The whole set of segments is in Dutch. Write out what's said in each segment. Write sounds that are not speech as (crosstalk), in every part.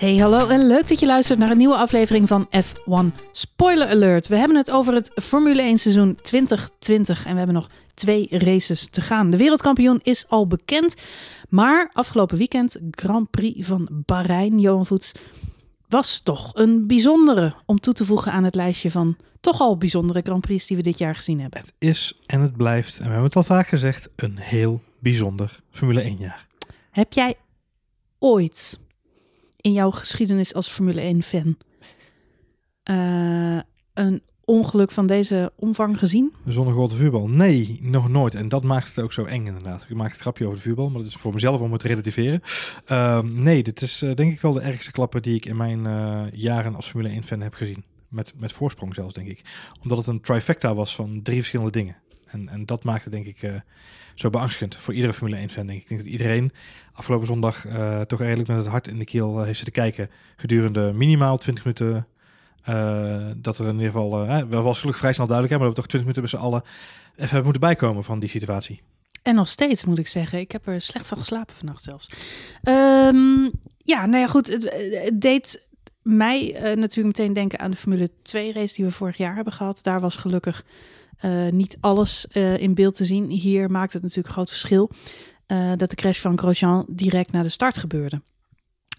Hey, hallo en leuk dat je luistert naar een nieuwe aflevering van F1 Spoiler Alert. We hebben het over het Formule 1 seizoen 2020 en we hebben nog twee races te gaan. De wereldkampioen is al bekend, maar afgelopen weekend Grand Prix van Bahrein, Johan Voets, was toch een bijzondere om toe te voegen aan het lijstje van toch al bijzondere Grand Prix die we dit jaar gezien hebben. Het is en het blijft, en we hebben het al vaak gezegd, een heel bijzonder Formule 1 jaar. Heb jij ooit in jouw geschiedenis als Formule 1-fan uh, een ongeluk van deze omvang gezien? Zonder grote vuurbal? Nee, nog nooit. En dat maakt het ook zo eng inderdaad. Ik maak het grapje over de vuurbal, maar dat is voor mezelf om het te relativeren. Uh, nee, dit is uh, denk ik wel de ergste klapper die ik in mijn uh, jaren als Formule 1-fan heb gezien. Met, met voorsprong zelfs, denk ik. Omdat het een trifecta was van drie verschillende dingen. En, en dat maakte denk ik zo beangstigend voor iedere Formule 1 fan. Denk ik. ik denk dat iedereen afgelopen zondag uh, toch eigenlijk met het hart in de keel uh, heeft zitten kijken. Gedurende minimaal 20 minuten. dat er in ieder geval, uh, wel was gelukkig vrij snel duidelijk, hè, maar dat we toch 20 minuten met z'n allen even hebben moeten bijkomen van die situatie. En nog steeds moet ik zeggen, ik heb er slecht van geslapen vannacht zelfs. Um, ja, nou ja, goed, het, het deed mij natuurlijk meteen denken aan de Formule 2 race die we vorig jaar hebben gehad. Daar was gelukkig uh, niet alles uh, in beeld te zien. Hier maakt het natuurlijk groot verschil uh, dat de crash van Grosjean direct na de start gebeurde.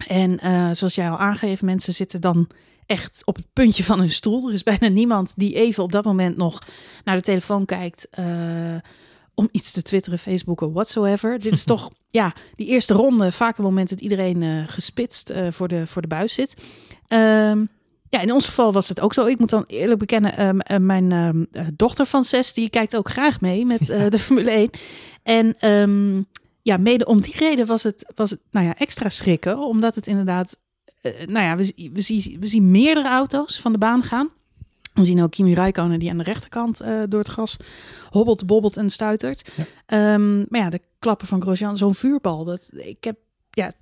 En zoals jij al aangeeft, mensen zitten dan echt op het puntje van hun stoel. Er is bijna niemand die even op dat moment nog naar de telefoon kijkt om iets te twitteren, facebooken, whatsoever. Dit is (laughs) toch, ja, die eerste ronde, vaak een moment dat iedereen gespitst voor, de, voor de buis zit. Um, ja, in ons geval was het ook zo. Ik moet dan eerlijk bekennen, um, mijn um, dochter van zes, die kijkt ook graag mee met uh, de Formule 1. En um, ja, mede om die reden was het, was het nou ja, extra schrikken, omdat het inderdaad, uh, nou ja, we, we, zien, we zien meerdere auto's van de baan gaan. We zien ook Kimi Räikkönen die aan de rechterkant uh, door het gras hobbelt, bobbelt en stuitert. Ja. maar ja, de klappen van Grosjean, zo'n vuurbal, dat, ik heb ja,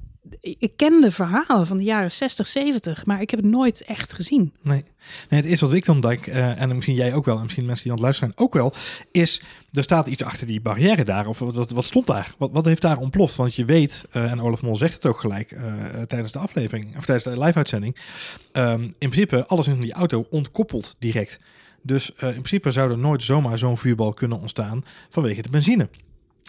ik ken de verhalen van de jaren 60, 70, maar ik heb het nooit echt gezien. Nee, nee het eerste wat ik dan denk, uh, en misschien jij ook wel, en misschien mensen die aan het luisteren zijn ook wel, is er staat iets achter die barrière daar, of wat, wat stond daar? Wat, wat heeft daar ontploft? Want je weet, uh, en Olaf Mol zegt het ook gelijk uh, tijdens de aflevering, of tijdens de live-uitzending, um, in principe alles in die auto ontkoppelt direct. Dus in principe zou er nooit zomaar zo'n vuurbal kunnen ontstaan vanwege de benzine.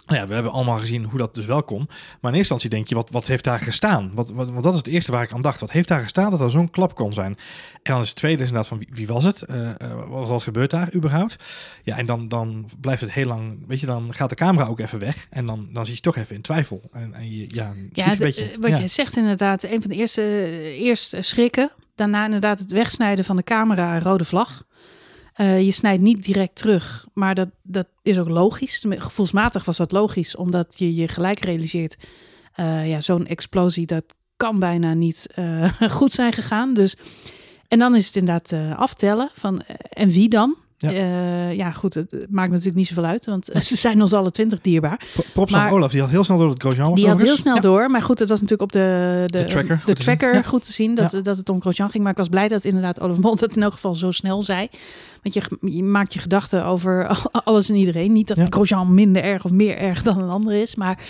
Nou ja, we hebben allemaal gezien hoe dat dus wel kon. Maar in eerste instantie denk je, wat, wat heeft daar gestaan? Wat, wat, want dat is het eerste waar ik aan dacht. Wat heeft daar gestaan dat er zo'n klap kon zijn? En dan is het tweede is inderdaad van wie, wie was het? Uh, uh, wat was gebeurd daar überhaupt? Ja, en dan, dan blijft het heel lang, weet je, dan gaat de camera ook even weg. En dan, dan zit je toch even in twijfel. En, en je, ja, ja een beetje, wat ja. je zegt inderdaad, een van de eerste, eerst schrikken. Daarna inderdaad het wegsnijden van de camera, rode vlag. Uh, je snijdt niet direct terug, maar dat, dat is ook logisch. Gevoelsmatig was dat logisch, omdat je je gelijk realiseert... Uh, ja, zo'n explosie, dat kan bijna niet uh, (laughs) goed zijn gegaan. Dus, en dan is het inderdaad aftellen van... en wie dan? Ja. Uh, ja, goed, het maakt natuurlijk niet zoveel uit, want (laughs) ze zijn ons alle twintig dierbaar. Props aan Olaf, die had heel snel door het Grosjean was. Die had heel snel ja. door, maar goed, het was natuurlijk op de, de, de tracker, de goed, tracker te ja. goed te zien dat, dat het om Grosjean ging. Maar ik was blij dat inderdaad Olaf Mol dat in elk geval zo snel zei. Want je, je maakt je gedachten over (laughs) alles en iedereen. Niet dat. Grosjean minder erg of meer erg dan een ander is, maar...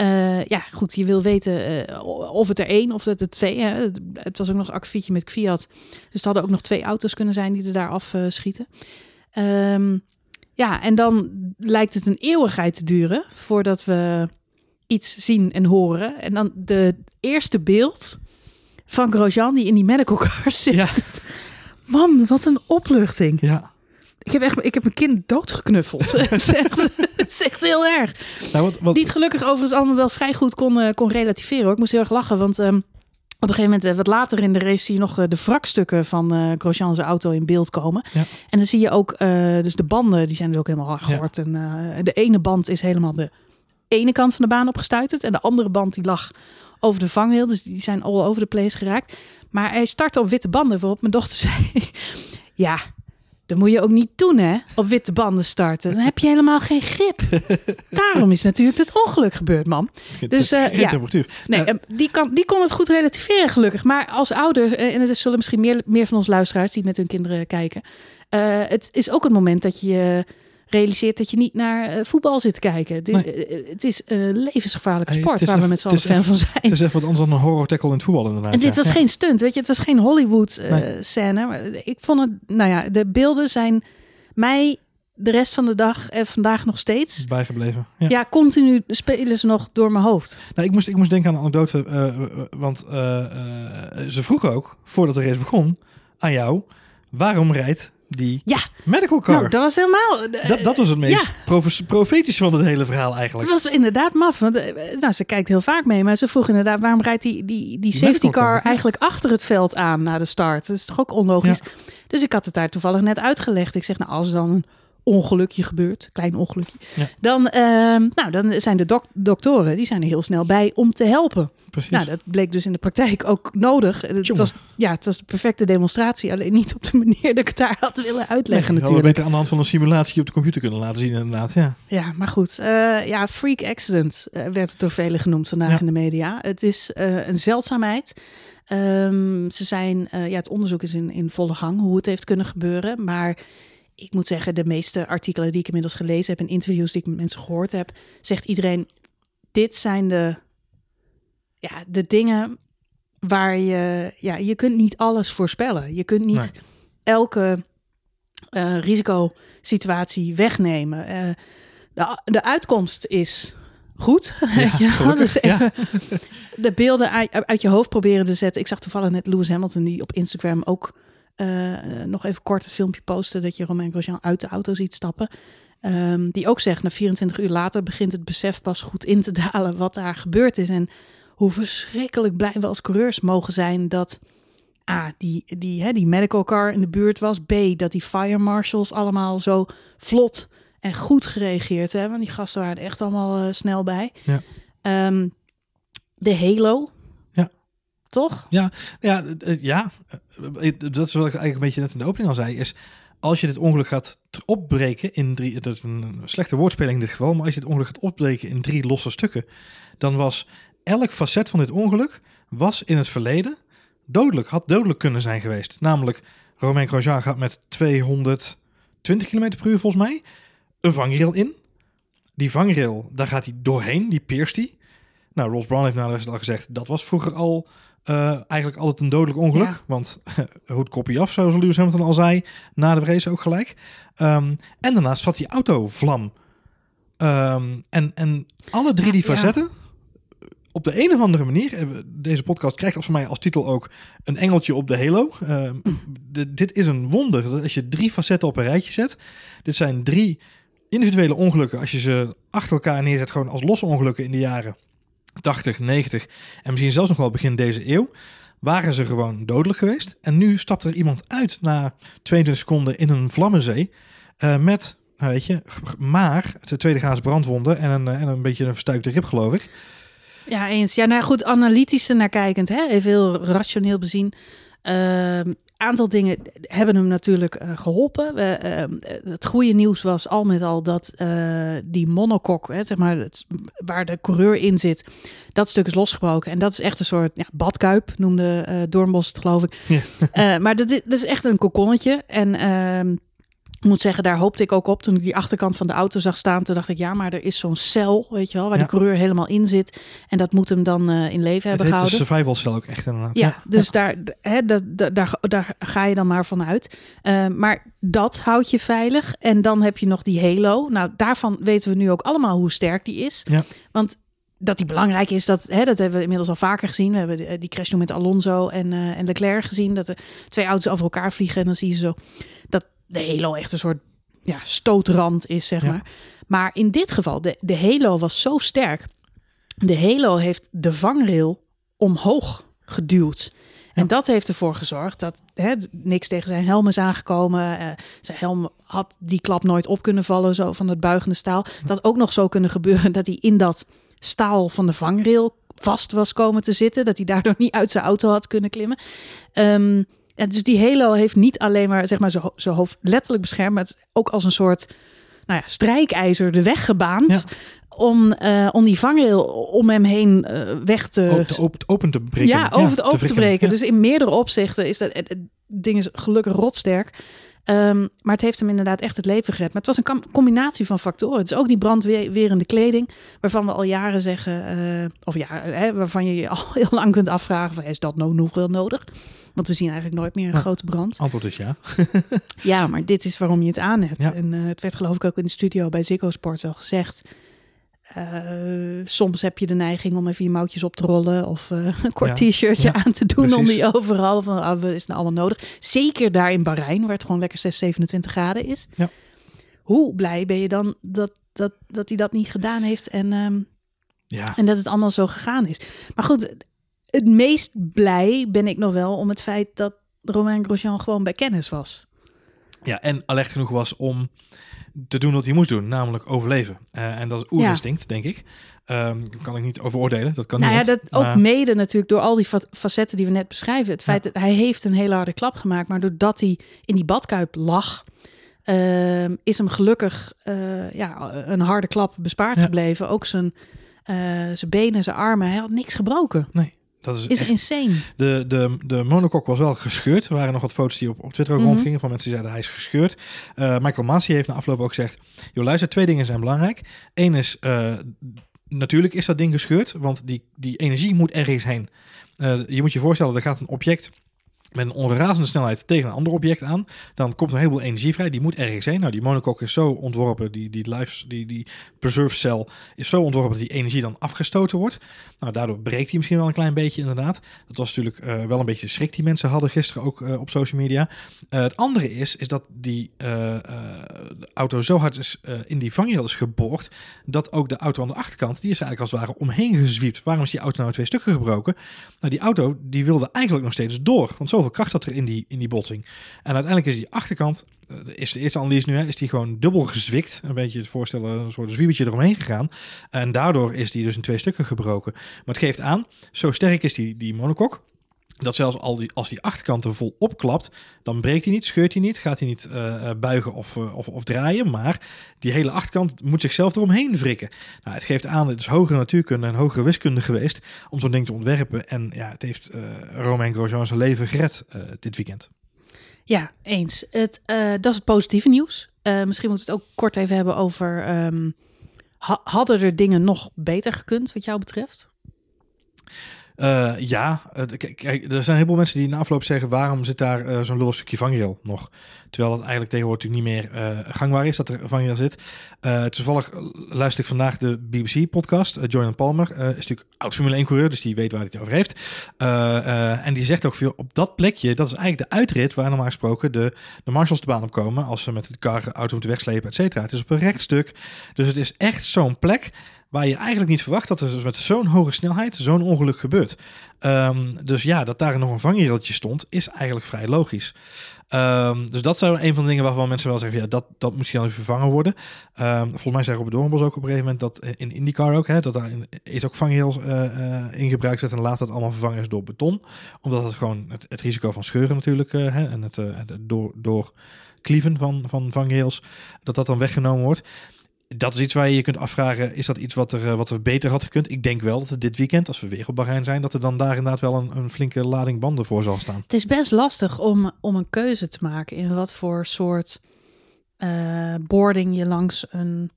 Uh, ja, goed, je wil weten uh, of het er één of het er twee. Hè. Het was ook nog een akkefietje met Fiat. Dus er hadden ook nog twee auto's kunnen zijn die er daar af uh, schieten. Um, ja, en dan lijkt het een eeuwigheid te duren voordat we iets zien en horen. En dan de eerste beeld van Grosjean die in die medical (laughs) car zit. Ja. Man, wat een opluchting. Ja. Ik heb echt, ik heb mijn kind doodgeknuffeld. (laughs) het, is echt, het is echt heel erg. Nou, wat, het gelukkig overigens allemaal wel vrij goed kon, uh, kon relativeren. Hoor. Ik moest heel erg lachen, want um, op een gegeven moment, wat later in de race, zie je nog de wrakstukken van uh, Grosjean's auto in beeld komen. Ja. En dan zie je ook, uh, dus de banden, die zijn dus ook helemaal. Ja. En uh, de ene band is helemaal de ene kant van de baan opgestuiterd. En de andere band die lag over de vangwiel. Dus die zijn all over the place geraakt. Maar hij startte op witte banden, waarop mijn dochter (laughs) zei... ja, dat moet je ook niet doen, hè? Op witte banden starten. Dan heb je helemaal geen grip. (laughs) Daarom is natuurlijk het ongeluk gebeurd, man. Dus uh, ja, nee, uh, die, kan, die kon het goed relativeren, gelukkig. Maar als ouder, uh, en het zullen misschien meer, meer van ons luisteraars die met hun kinderen kijken. Het is ook een moment dat je realiseert dat je niet naar eh, voetbal zit te kijken. Dit, Nee. eh, het is een levensgevaarlijke sport het waar we met z'n allen het fan van Het zijn. is even wat anders dan een horror tackle in het voetbal inderdaad. En dit ja. was Ja. geen stunt, weet je, het was geen Hollywood eh, Nee. scène. Maar Ik vond het, nou ja, de beelden zijn mij de rest van de dag en vandaag nog steeds. bijgebleven. Ja. Ja, continu spelen ze nog door mijn hoofd. Nou, ik, moest, ik moest denken aan een anekdote, eh, eh, want eh, eh, ze vroeg ook, voordat de race begon, aan jou, waarom rijdt die Ja. medical car? Nou, dat was helemaal. eh, dat, dat was het meest ja. profe- profetische van het hele verhaal Het eigenlijk. was inderdaad maf. Want, eh, nou, ze kijkt heel vaak mee, maar ze vroeg inderdaad waarom rijdt die, die, die safety car eigenlijk achter het veld aan na de start? Dat is toch ook onlogisch. Dus ik had het daar toevallig net uitgelegd. Ik zeg, nou, als er dan een ongelukje gebeurt, klein ongelukje, Ja. dan, ehm, nou, dan zijn de dok- doktoren die zijn er heel snel bij om te helpen. Precies. Nou, dat bleek dus in de praktijk ook nodig. Het Jongen. was, ja, het was de perfecte demonstratie, alleen niet op de manier dat ik het daar had willen Nee, uitleggen hadden natuurlijk. beter aan de hand van een simulatie op de computer kunnen laten zien inderdaad. Ja. Ja, maar goed. eh, ja, freak accident eh, werd het door velen genoemd vandaag Ja. in de media. Het is eh, een zeldzaamheid. Ehm, ze zijn, eh, ja, het onderzoek is in, in volle gang hoe het heeft kunnen gebeuren. Maar ik moet zeggen, de meeste artikelen die ik inmiddels gelezen heb en interviews die ik met mensen gehoord heb, zegt iedereen: dit zijn de, ja, de dingen waar je, ja, je kunt niet alles voorspellen. Je kunt niet Nee. elke eh, risicosituatie wegnemen. Eh, de, de uitkomst is goed. (laughs) wel. gelukkig, Dus ja. even (laughs) de beelden uit, uit je hoofd proberen te zetten. Ik zag toevallig net Lewis Hamilton die op Instagram ook eh, nog even kort het filmpje posten dat je Romain Grosjean uit de auto ziet stappen. Ehm, die ook zegt, na 24 uur later begint het besef pas goed in te (laughs) dalen wat daar gebeurd is. En hoe verschrikkelijk blij we als coureurs mogen zijn dat A, die, die, hè, die medical car in de buurt was. B, dat die fire marshals allemaal zo vlot en goed gereageerd hebben. Want die gasten waren er echt allemaal eh, snel bij. Ja. Ehm, de Halo. Ja. Toch? Ja, eh, eh, ja. Eh, dat is wat ik eigenlijk een beetje net in de opening al zei, is als je dit ongeluk gaat opbreken in drie, dat is een slechte woordspeling in dit geval, maar als je dit ongeluk gaat opbreken in drie losse stukken, dan was elk facet van dit ongeluk was in het verleden dodelijk, had dodelijk kunnen zijn geweest. Namelijk, Romain Grosjean gaat met 220 km per uur volgens mij een vangrail in. Die vangrail, daar gaat hij doorheen, die pierst hij. Nou, Ross Brown heeft nou al gezegd, dat was vroeger al eh, eigenlijk altijd een dodelijk ongeluk. Ja. Want (laughs) hoed kopie af, zoals Lewis Hamilton al zei, na de race ook gelijk. Ehm, en daarnaast vat die auto vlam. Ehm, en, en alle drie die ja. facetten, op de een of andere manier, eh, deze podcast krijgt als voor mij als titel ook een engeltje op de halo. Ehm, de- dit is een wonder dat als je drie facetten op een rijtje zet. Dit zijn drie individuele ongelukken. Als je ze achter elkaar neerzet, gewoon als losse ongelukken in de jaren 80, 90 en misschien zelfs nog wel begin deze eeuw, waren ze gewoon dodelijk geweest. En nu stapt er iemand uit na 22 seconden in een vlammenzee eh, met, nou weet je, maar de tweede graas brandwonden en een, eh, en een beetje een verstuikte rib, geloof ik. Ja, eens. Ja, nou goed, analytisch naar kijkend, hè? even heel rationeel bezien. Een aantal dingen hebben hem natuurlijk eh, geholpen. We, ehm, het goede nieuws was al met al dat eh, die monokok, hè, zeg maar, het, waar de coureur in zit, dat stuk is losgebroken. En dat is echt een soort ja, badkuip, noemde eh Doornbos het geloof ik. Ja. Maar dat, is- dat is echt een kokonnetje. En ehm, ik moet zeggen, daar hoopte ik ook op toen ik die achterkant van de auto zag staan. Toen dacht ik, ja, maar er is zo'n cel, weet je wel, waar Ja. de coureur helemaal in zit. En dat moet hem dan eh, in leven Het hebben heet de gehouden. survival cell ook echt inderdaad. Ja, dus Daar, hè, dat, daar, daar ga je dan maar van uit. Eh, maar dat houdt je veilig. En dan heb je nog die Halo. Nou, daarvan weten we nu ook allemaal hoe sterk die is. Ja. Want dat die belangrijk is, dat, hè, dat hebben we inmiddels al vaker gezien. We hebben die, die crash nu met Alonso en, eh, en Leclerc gezien. Dat er twee auto's over elkaar vliegen. En dan zie je zo dat de Halo echt een soort ja, stootrand is, zeg Ja. maar. Maar in dit geval, de, de Halo was zo sterk. De Halo heeft de vangrail omhoog geduwd. En Ja. dat heeft ervoor gezorgd dat hè, niks tegen zijn helm is aangekomen. Eh, zijn helm had die klap nooit op kunnen vallen, zo van het buigende staal. Dat ook nog zo kunnen gebeuren dat hij in dat staal van de vangrail vast was komen te zitten. Dat hij daardoor niet uit zijn auto had kunnen klimmen. Ehm, dus die Halo heeft niet alleen maar, zeg maar zijn ho- zijn hoofd letterlijk beschermd, maar het is ook als een soort nou ja, strijkijzer de weg gebaand. Ja. Om, eh, om die vangrail om hem heen eh, weg te, Ook te open, open te breken. ja, over het open te breken. Ja. Dus in meerdere opzichten is dat het, het ding is gelukkig rotsterk. Ehm, maar het heeft hem inderdaad echt het leven gered. Maar het was een combinatie van factoren. Het is ook die brandwerende kleding, waarvan we al jaren zeggen, eh, of ja, hè, waarvan je je al heel lang kunt afvragen: van, is dat nou nog wel nodig? Want we zien eigenlijk nooit meer een grote brand. Antwoord is ja. (laughs) Ja, maar dit is waarom je het aan hebt. Ja. En eh, het werd geloof ik ook in de studio bij Ziggo Sport wel gezegd. Eh, soms heb je de neiging om even je mouwtjes op te rollen of eh, een kort Ja, t-shirtje ja, aan te doen precies. onder je overal. Van, ah, is nou allemaal nodig? Zeker daar in Bahrein, waar het gewoon lekker 6, 27 graden is. Ja. Hoe blij ben je dan dat, dat, dat hij dat niet gedaan heeft en, ehm, Ja, en dat het allemaal zo gegaan is? Maar goed, het meest blij ben ik nog wel om het feit dat Romain Grosjean gewoon bij kennis was. ja en alert genoeg was om te doen wat hij moest doen, namelijk overleven. Eh, en dat is oerinstinct, denk ik. Ehm kan ik niet over oordelen, dat kan Nou ja, dat ook mede natuurlijk door al die fa- facetten die we net beschrijven. Het feit dat hij heeft een hele harde klap gemaakt, maar doordat hij in die badkuip lag, ehm, is hem gelukkig eh, ja, een harde klap bespaard Ja. gebleven. Ook zijn, eh, zijn benen, zijn armen, hij had niks gebroken. Dat is, Is echt- insane. De, de, de monokok was wel gescheurd. Er waren nog wat foto's die op, op Twitter ook Mhm. rondgingen van mensen die zeiden hij is gescheurd. Eh, Michael Masi heeft na afloop ook gezegd, joh luister, twee dingen zijn belangrijk. Eén is, eh, natuurlijk is dat ding gescheurd, want die, die energie moet ergens heen. Eh, je moet je voorstellen, er gaat een object met een onrazende snelheid tegen een ander object aan. Dan komt er een heleboel energie vrij. Die moet ergens heen. Nou, die monokok is zo ontworpen. Die, die, life, die, die preserve cell is zo ontworpen dat die energie dan afgestoten wordt. Nou, daardoor breekt hij misschien wel een klein beetje inderdaad. Dat was natuurlijk eh, wel een beetje de schrik die mensen hadden gisteren ook eh, op social media. Eh, het andere is, is dat die de auto zo hard is, in die vangrail is geboord, dat ook de auto aan de achterkant, die is eigenlijk als het ware omheen gezwiept. Waarom is die auto nou twee stukken gebroken? Nou, die auto die wilde eigenlijk nog steeds door, want zoveel kracht zat er in die, in die botsing. En uiteindelijk is die achterkant, eh, is de eerste analyse nu, hè, is die gewoon dubbel gezwikt. Een beetje het voorstellen, een soort zwiebertje eromheen gegaan. En daardoor is die dus in twee stukken gebroken. Maar het geeft aan, zo sterk is die, die monokok, dat zelfs al die, als die achterkant er vol opklapt, dan breekt hij niet, scheurt hij niet, gaat hij niet eh, eh, buigen of, eh, of, of draaien. Maar die hele achterkant moet zichzelf eromheen wrikken. Nou, het geeft aan, het is hogere natuurkunde en hogere wiskunde geweest om zo'n ding te ontwerpen. En ja, het heeft eh Romain Grosjean zijn leven gered dit weekend. Ja, eens. Het, dat is het positieve nieuws. Misschien moeten we het ook kort even hebben over... ehm, ha- hadden er dingen nog beter gekund wat jou betreft? Eh, ja, kijk, er zijn heel veel mensen die na afloop zeggen: waarom zit daar eh, zo'n lullig stukje vangrail nog? Terwijl het eigenlijk tegenwoordig niet meer eh, gangbaar is dat er vangrail zit. Toevallig luister ik vandaag de BBC-podcast. Jordan Palmer is natuurlijk oud Formule 1-coureur, dus die weet waar hij het over heeft. En die zegt ook veel op dat plekje, dat is eigenlijk de uitrit waar normaal gesproken de, de marshals de baan op komen als ze met de auto moeten wegslepen, et cetera. Het is op een rechtstuk, dus het is echt zo'n plek waar je eigenlijk niet verwacht dat er dus met zo'n hoge snelheid zo'n ongeluk gebeurt. Ehm, dus ja, dat daar nog een vangrailtje stond, is eigenlijk vrij logisch. Ehm, dus dat zou een van de dingen waarvan mensen wel zeggen, ja, dat, dat moet dan vervangen worden. Ehm, volgens mij zei Robert Doornbos ook op een gegeven moment dat eh, in IndyCar ook, hè, dat daar in- is ook vangrails eh eh, in gebruikt werd en later dat allemaal vervangen is door beton. Omdat het gewoon het, risico van scheuren natuurlijk hè, en het, het door, van, van vangrails, dat dat dan weggenomen wordt dat is iets waar je je kunt afvragen, is dat iets wat er, eh, wat er beter had gekund? Ik denk wel dat er dit weekend, als we weer op Bahrein zijn, dat er dan daar inderdaad wel een, een flinke lading banden voor zal staan. Het is best lastig om, om een keuze te maken in wat voor soort eh, boarding je langs een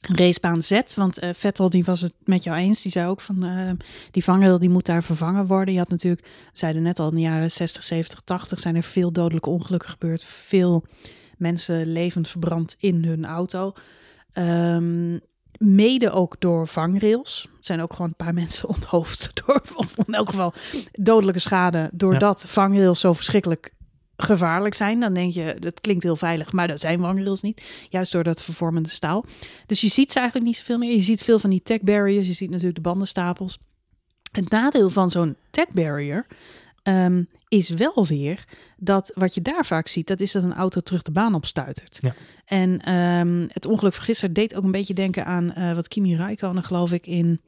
racebaan zet. Want eh, Vettel die was het met jou eens. Die zei ook van die vangrail die moet daar vervangen worden. Je had natuurlijk, zeiden net al in de jaren 60, 70, 80 zijn er veel dodelijke ongelukken gebeurd. Veel mensen levend verbrand in hun auto. Ehm, mede ook door vangrails. Er zijn ook gewoon een paar (laughs) mensen onthoofd door, of in elk geval dodelijke schade, doordat vangrails zo verschrikkelijk gevaarlijk zijn. Dan denk je, dat klinkt heel veilig, maar dat zijn vangrails niet. Juist door dat vervormende staal. Dus je ziet ze eigenlijk niet zoveel meer. Je ziet veel van die tech barriers. Je ziet natuurlijk de bandenstapels. Het nadeel van zo'n tech barrier ehm, is wel weer dat wat je daar vaak ziet, dat is dat een auto terug de baan opstuitert. Ja. En ehm, het ongeluk van gisteren deed ook een beetje denken aan eh, wat Kimi Räikkönen geloof ik in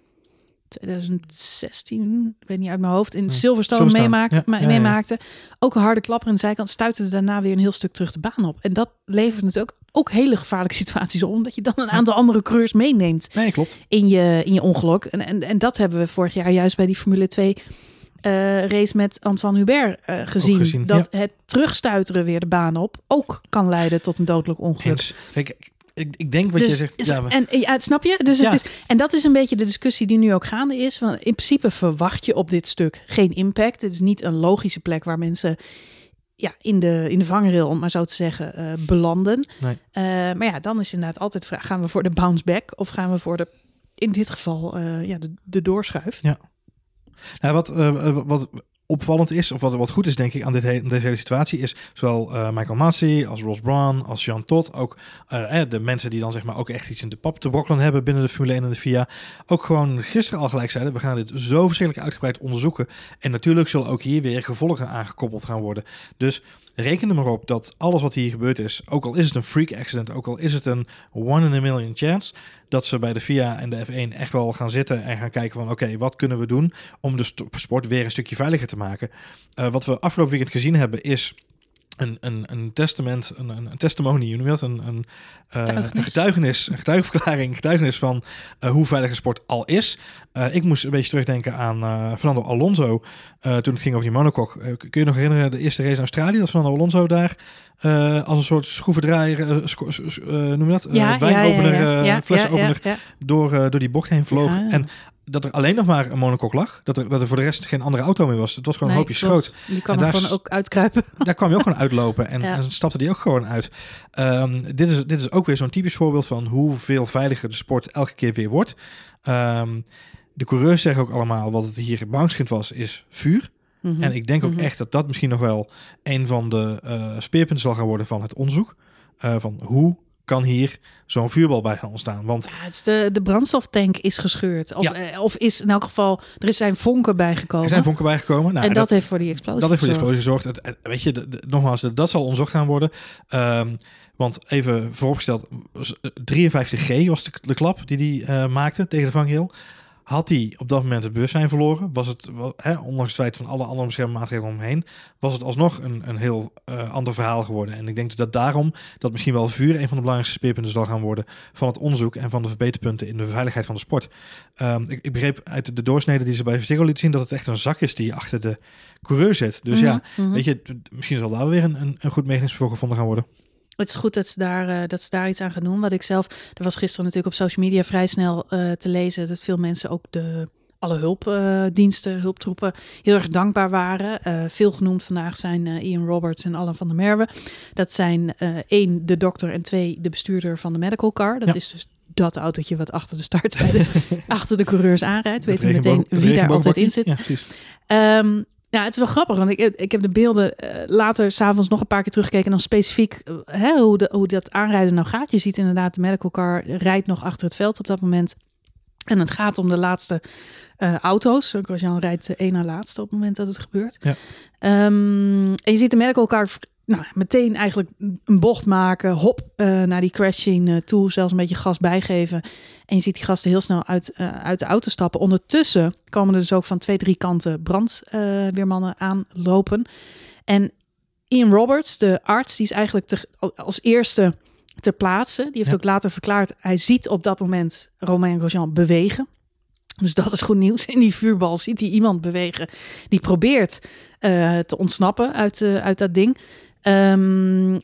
2016, ik weet niet uit mijn hoofd, in Nee. Silverstone, Silverstone, meemaak- ja, ma- ja, ja. meemaakte. Ook een harde klapper in de zijkant, stuitte daarna weer een heel stuk terug de baan op. En dat levert natuurlijk ook, ook hele gevaarlijke (laughs) situaties op, omdat je dan een aantal andere coureurs meeneemt Nee, klopt. in je, in je ongeluk. En, en, en dat hebben we vorig jaar juist bij die Formule 2 eh, race met Antoine Hubert eh, gezien, gezien, dat het terugstuiteren weer de baan op ook kan leiden tot een dodelijk ongeluk. Kijk, ik, ik denk wat Dus je zegt. is- Ja, maar- en ja, snap je? Dus Ja. het is, en dat is een beetje de discussie die nu ook gaande is. Want in principe verwacht je op dit stuk geen impact. Het is niet een logische plek waar mensen ja, in, de, in de vangrail, om maar zo te zeggen, eh, belanden. Nee. Maar ja, dan is inderdaad altijd vraag: gaan we voor de bounce back of gaan we voor de, in dit geval, ja, de, de doorschuif? Nou, wat, eh, eh, wat opvallend is, of wat, wat goed is denk ik aan dit deze hele situatie, is zowel eh, Michael Masi als Ross Brawn als Jean Todt, ook de mensen die dan zeg maar ook echt iets in de pap te brokkelen hebben binnen de Formule 1 en de FIA, ook gewoon gisteren al gelijk zeiden, we gaan dit zo verschrikkelijk uitgebreid onderzoeken. En natuurlijk zullen ook hier weer gevolgen aangekoppeld gaan worden. Dus reken er maar op dat alles wat hier gebeurd is, ook al is het een freak accident, ook al is het een one in a million chance, dat ze bij de FIA en de F1 echt wel gaan zitten en gaan kijken van oké, wat kunnen we doen om de sport weer een stukje veiliger te maken. Eh, wat we afgelopen weekend gezien hebben is een, een, een testament, een, een, een testimony, hoe noem je dat? Een, een, eh, Getuigenis. een getuigenis, een getuigenverklaring, getuigenis van eh, hoe veilig de sport al is. Eh, ik moest een beetje terugdenken aan Fernando Alonso toen het ging over die monocoque. Kun je nog herinneren de eerste race in Australië, dat Fernando Alonso daar als een soort schroevendraaier, sco- noem je dat? Eh, wijnopener, ja, ja. door, door die bocht heen vloog. Ja. En dat er alleen nog maar een monocoque lag. Dat er, dat er voor de rest geen andere auto meer was. Het was gewoon een hoopje klopt. schroot. Die kan En er daar gewoon ook uitkruipen. (laughs) Daar kwam je ook gewoon uitlopen en, Ja. en stapte die ook gewoon uit. Ehm, dit, is, dit is ook weer zo'n typisch voorbeeld van hoeveel veiliger de sport elke keer weer wordt. Ehm, de coureurs zeggen ook allemaal wat het hier bangschend was, is vuur. Mhm. En ik denk ook Mhm. echt dat dat misschien nog wel een van de eh, speerpunten zal gaan worden van het onderzoek. Eh, van hoe kan hier zo'n vuurbal bij gaan ontstaan? Want Ja, het is de, de brandstoftank is gescheurd. Of, Ja. eh, of is in elk geval, er is zijn vonken bijgekomen. er zijn vonken bijgekomen. Nou, en dat, heeft voor die explosie Dat heeft voor gezorgd. explosie gezorgd. Het- weet je, de- de- nogmaals, dat zal onderzocht gaan worden. Ehm, want even vooropgesteld, s- 53G was de, de klap die hij eh, maakte tegen de vangrail. Had hij op dat moment het bewustzijn verloren, was het, ondanks het feit van alle andere beschermmaatregelen omheen, was het alsnog een, een heel eh, ander verhaal geworden. En ik denk dat daarom dat misschien wel vuur een van de belangrijkste speerpunten zal gaan worden van het onderzoek en van de verbeterpunten in de veiligheid van de sport. Ehm, ik, ik begreep uit de doorsnede die ze bij Ziggo liet zien dat het echt een zak is die achter de coureur zit. Dus ja, Mhm, mhm. Weet je, misschien zal daar weer een, een, een goed mechanisme voor gevonden gaan worden. Het is goed dat ze, daar, eh, dat ze daar iets aan gaan doen. Wat ik zelf, er was gisteren natuurlijk op social media vrij snel eh, te lezen dat veel mensen ook de alle hulpdiensten, hulptroepen heel erg dankbaar waren. Eh, veel genoemd vandaag zijn eh, Ian Roberts en Alan van der Merwe. Dat zijn eh, één de dokter en twee de bestuurder van de medical car. Dat Ja. is dus dat autootje wat achter de start bij de, (laughs) achter de coureurs aanrijdt. Weet Het u meteen wie daar altijd in zit. Ja, precies. Ehm, ja, het is wel grappig, want ik, ik heb de beelden eh, later s'avonds nog een paar keer teruggekeken. En dan specifiek eh, hè, hoe, de, hoe dat aanrijden nou gaat. Je ziet inderdaad, de medical car rijdt nog achter het veld op dat moment. En het gaat om de laatste eh, auto's. Grosjean rijdt één na laatste op het moment dat het gebeurt. Ja. Ehm, en je ziet de medical car nou, meteen eigenlijk een bocht maken. Hop, eh, naar die crash scene eh, toe. Zelfs een beetje gas bijgeven. En je ziet die gasten heel snel uit, eh, uit de auto stappen. Ondertussen komen er dus ook van twee, drie kanten brandweermannen aanlopen. En Ian Roberts, de arts, die is eigenlijk te, als eerste ter plaatse. Die heeft Ja. ook later verklaard, hij ziet op dat moment Romain Grosjean bewegen. Dus dat is goed nieuws. In die vuurbal ziet hij iemand bewegen die probeert te ontsnappen uit, uit dat ding. Ehm,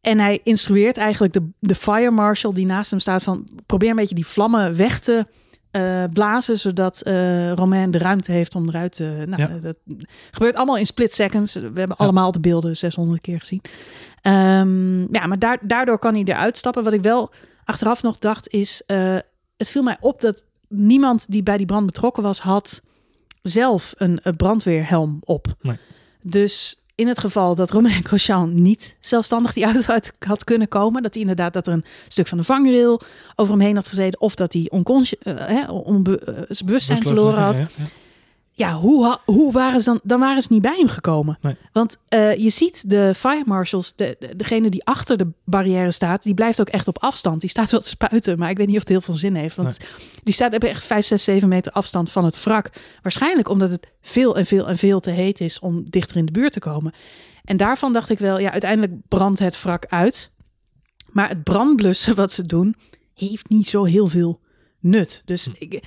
en hij instrueert eigenlijk de, de fire marshal die naast hem staat van probeer een beetje die vlammen weg te eh, blazen, zodat eh Romain de ruimte heeft om eruit te. Nou, Ja. dat gebeurt allemaal in split seconds. We hebben allemaal de beelden 600 keer gezien. Ehm, ja, maar daar, daardoor kan hij eruit stappen. Wat ik wel achteraf nog dacht is, eh, het viel mij op dat niemand die bij die brand betrokken was, had zelf een, een brandweerhelm op. Nee. Dus in het geval dat Romain (laughs) Grosjean niet zelfstandig die auto uit had kunnen komen, dat hij inderdaad dat er een stuk van de vangrail over hem heen had gezeten, of dat hij onconsci- eh, onbe- eh, Bewusteloos, verloren had. ja, ja. Ja, hoe, ha- hoe waren ze dan? Dan waren ze niet bij hem gekomen. Nee. Want eh, je ziet de fire marshals, de, de- degene die achter de barrière staat, die blijft ook echt op afstand. Die staat wel te spuiten, maar ik weet niet of het heel veel zin heeft. Want die staat op echt 5, 6, 7 meter afstand van het wrak. Waarschijnlijk omdat het veel en veel en veel te heet is om dichter in de buurt te komen. En daarvan dacht ik wel, ja, uiteindelijk brandt het wrak uit. Maar het brandblussen wat ze doen, heeft niet zo heel veel nut. Dus ik,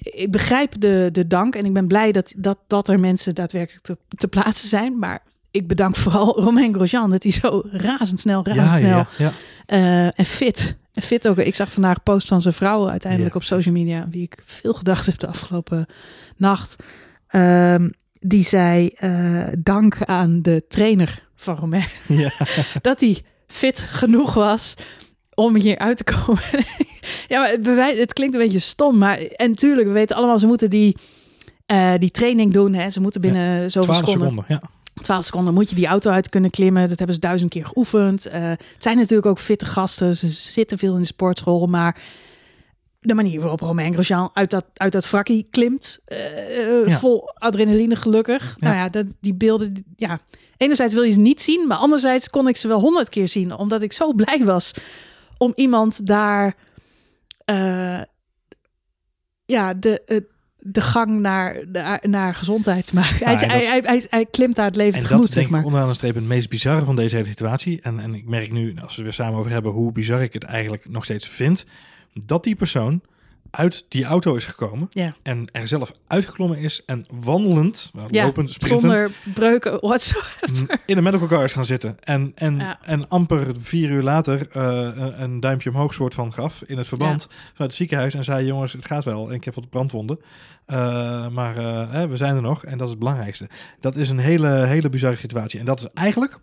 ik begrijp de, de dank en ik ben blij dat, dat, dat er mensen daadwerkelijk te, te plaatsen zijn. Maar ik bedank vooral (laughs) Romain Grosjean dat hij zo razendsnel, razendsnel ja, ja, ja. eh, en fit. En fit ook. Ik zag vandaag een post van zijn vrouw uiteindelijk op social media, wie ik veel gedacht heb de afgelopen nacht. Ehm, die zei eh, dank aan de trainer van Romain Ja. (laughs) dat hij fit genoeg was om hier uit te komen. (laughs) ja, maar het, bewijs, het klinkt een beetje stom, maar en tuurlijk, we weten allemaal, ze moeten die, eh, die training doen. Hè? Ze moeten binnen zoveel 12 seconden, seconden. Ja. 12 seconden, moet je die auto uit kunnen klimmen. Dat hebben ze duizend keer geoefend. Eh, het zijn natuurlijk ook fitte gasten. Ze zitten veel in de sportschool, maar de manier waarop Romain Grosjean uit dat, uit dat vakkie klimt, eh, Ja. vol adrenaline gelukkig. Ja. Nou ja, dat, die beelden, ja. Enerzijds wil je ze niet zien, maar anderzijds kon ik ze wel honderd keer zien, omdat ik zo blij was om iemand daar, eh, ja, de, eh, de gang naar, naar, naar gezondheid te maken. hij, en hij, hij, hij, hij klimt daar het leven En dat tegemoet, is denk zeg maar. ik onderaan de streep het meest bizarre van deze hele situatie. En, en ik merk nu, als we het weer samen over hebben, hoe bizar ik het eigenlijk nog steeds vind. Dat die persoon uit die auto is gekomen Ja. en er zelf uitgeklommen is en wandelend, nou, Ja, lopend, sprintend, Zonder breuken whatsoever. in een medical car is gaan zitten. En, en, Ja. en amper vier uur later eh, een- een duimpje omhoog soort van gaf in het verband vanuit het ziekenhuis. En zei, jongens, het gaat wel. En ik heb wat brandwonden. Eh, maar eh, we zijn er nog en dat is het belangrijkste. Dat is een hele, hele bizarre situatie. En dat is eigenlijk,